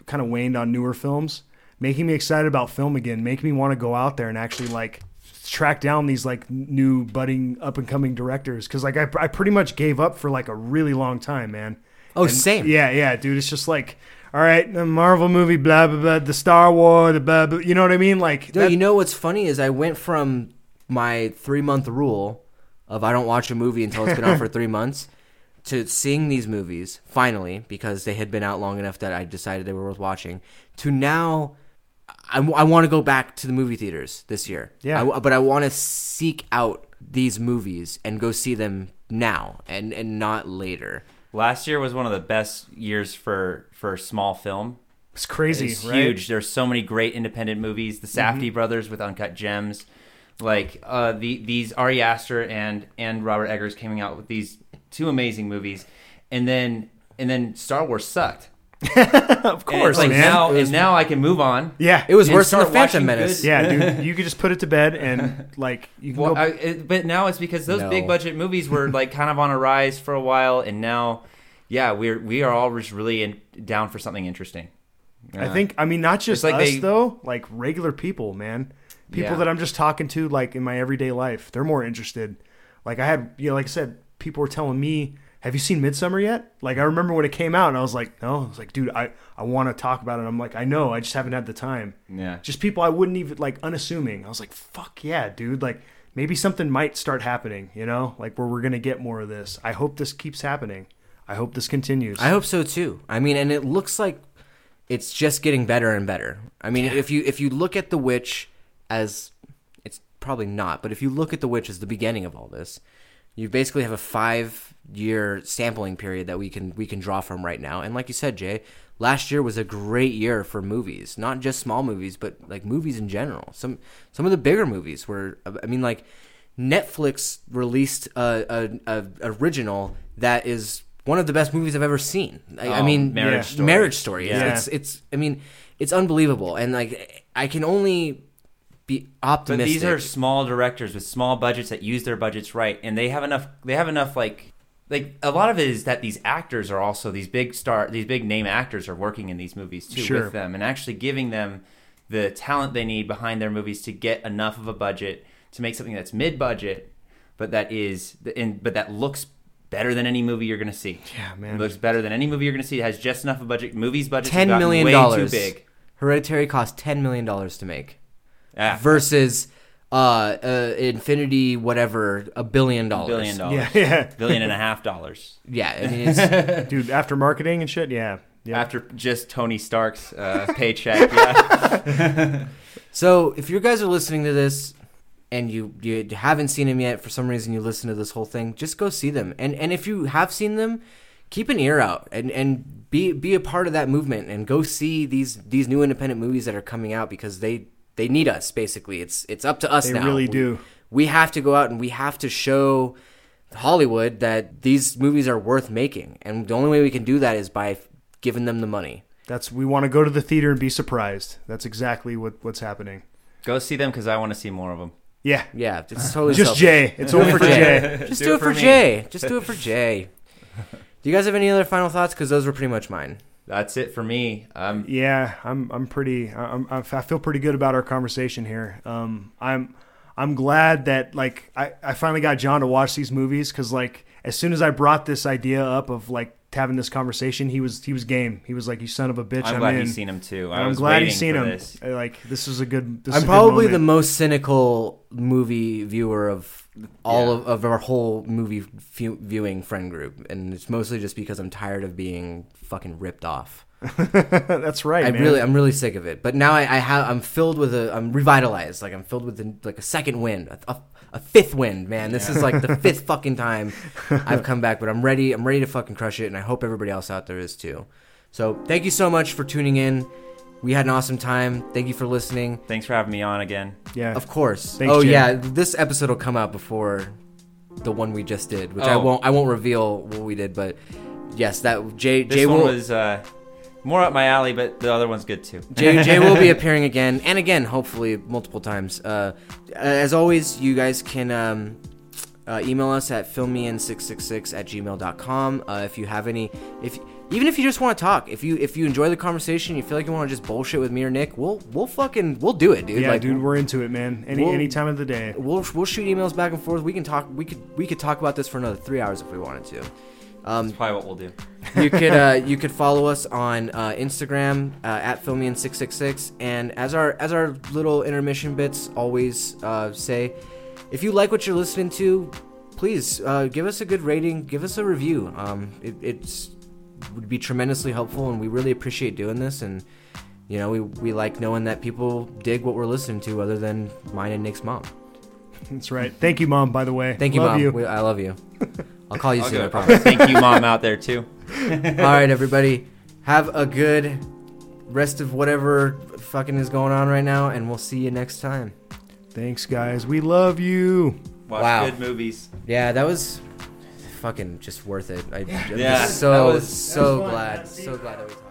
kind of waned on newer films making me excited about film again making me want to go out there and actually like track down these like new budding up and coming directors because like I, I pretty much gave up for like a really long time man Oh, And- same. yeah yeah dude it's just like all right the marvel movie blah blah blah the star wars the blah, blah you know what i mean like No, that- you know what's funny is I went from my three month rule of I don't watch a movie until it's been out for (laughs) three months to seeing these movies finally because they had been out long enough that I decided they were worth watching to now I, want to go back to the movie theaters this year. Yeah. I- but I want to seek out these movies and go see them now and, and not later. Last year was one of the best years for for small film. it's crazy It's right? Mm-hmm. huge. There's so many great independent movies. The Safdie brothers with Uncut Gems, like uh, the these Ari Aster and and Robert Eggers coming out with these two amazing movies, and then and then Star Wars sucked. (laughs) of course it's like man now and now I can move on. yeah It was And worse than the start Phantom watching Menace. good- yeah dude (laughs) you could just put it to bed and like you can Well, go I, it, but now it's because those No. big budget movies were like kind of on a rise for a while, and now, yeah, we're we are all just really in, down for something interesting. I think I mean not just like us they- though, like regular people, man. People Yeah. that I'm just talking to like in my everyday life. They're more interested. Like I had you know, like I said, people were telling me, Have you seen Midsommar yet? Like I remember when it came out and I was like, No, I was like, dude, I, I wanna talk about it. I'm like, I know, I just haven't had the time. Yeah. Just people I wouldn't even like unassuming. I was like, fuck yeah, dude. Like maybe something might start happening, you know? Like where we're gonna get more of this. I hope this keeps happening. I hope this continues. I hope so too. I mean, and it looks like it's just getting better and better. I mean, if you if you look at the witch as it's probably not, but if you look at the witch as the beginning of all this, you basically have a five year sampling period that we can we can draw from right now. And like you said, Jay, last year was a great year for movies, not just small movies, but like movies in general. Some some of the bigger movies were. I mean, like Netflix released a, a, a original that is one of the best movies I've ever seen. I, I Oh, mean, Marriage yeah. Story. Marriage Story. Yeah. It's, it's I mean, it's unbelievable, and like I can only be optimistic. But these are small directors with small budgets that use their budgets right, and they have enough. They have enough like like a lot of it is that these actors are also these big star, these big name actors are working in these movies too Sure. with them, and actually giving them the talent they need behind their movies to get enough of a budget to make something that's mid budget, but that is in but that looks better than any movie you're gonna see. Yeah, man. It looks better than any movie you're gonna see. It has just enough of a budget. Movies budget ten million dollars. too big. Hereditary cost ten million dollars to make, Yeah. versus uh, uh, Infinity whatever a billion dollars. Billion dollars. Yeah, yeah. (laughs) Billion and a half dollars. Yeah, I mean, it's, (laughs) Dude, after marketing and shit, yeah. yeah. After just Tony Stark's uh, paycheck, yeah. (laughs) So if you guys are listening to this and you you haven't seen them yet for some reason you listen to this whole thing, just go see them. And and if you have seen them, keep an ear out and and be be a part of that movement and go see these these new independent movies that are coming out because they they need us basically. It's it's up to us They now. really We- do. We have to go out and we have to show Hollywood that these movies are worth making. And the only way we can do that is by giving them the money. That's we want to go to the theater and be surprised. That's exactly what what's happening. Go see them because I want to see more of them. Yeah. Yeah, it's totally Just selfish. Jay. It's Do it for (laughs) for Jay. Jay. Just Do do, it it for for me. Jay. Just do it for Jay. Do you guys have any other final thoughts? Because those were pretty much mine. That's it for me. Um, Yeah, I'm I'm pretty I'm, I feel pretty good about our conversation here. Um, I'm I'm glad that like I, I finally got John to watch these movies because like as soon as I brought this idea up of like having this conversation, he was he was game. He was like, "You son of a bitch!" I'm I'm, glad in. he's seen 'em too. I I'm was glad waiting he's seen him. this. Like this is a good. This I'm is a good probably the most cynical movie viewer of all Yeah. of, of our whole movie fu- viewing friend group, and it's mostly just because I'm tired of being fucking ripped off. (laughs) That's right. I man. really, I'm really sick of it. But now I, I have, I'm filled with a, I'm revitalized. Like I'm filled with a, like a second wind, a, a, a fifth wind, man. This is like the fifth fucking time (laughs) I've come back. But I'm ready. I'm ready to fucking crush it, and I hope everybody else out there is too. So thank you so much for tuning in. We had an awesome time. Thank you for listening. Thanks for having me on again. yeah. Of course. Thanks, oh Jay. yeah, this episode will come out before the one we just did, which I Oh. won't. I won't reveal what we did, but yes, that Jay This Jay one will. was uh, more up my alley, but the other one's good too. Jay, Jay will be (laughs) appearing again and again, hopefully multiple times. Uh, as always, you guys can um, uh, email us at filmian666 at gmail.com. Uh, if you have any, if even if you just want to talk, if you if you enjoy the conversation, you feel like you want to just bullshit with me or Nick, we'll we'll fucking we'll do it, dude. yeah, like, dude, we're into it, man. Any We'll- any time of the day. we'll we'll shoot emails back and forth. We can talk. We could we could talk about this for another three hours if we wanted to. Um, That's probably what we'll do. (laughs) you could uh, you could follow us on uh, Instagram uh, at filmian666 and as our as our little intermission bits always uh, say if you like what you're listening to please uh, give us a good rating give us a review um, it it's would be tremendously helpful and we really appreciate doing this and you know we, we like knowing that people dig what we're listening to other than mine and Nick's mom That's right. Thank you, mom. By the way, thank you Love mom You. We, I love you (laughs) I'll call you I'll soon I promise Thank you, mom, out there too. (laughs) All right, everybody. Have a good rest of whatever fucking is going on right now, and we'll see you next time. Thanks, guys. We love you. Watch Wow. good movies. Yeah, that was fucking just worth it. I, I'm Yeah, just so was- so glad, so glad that we talked.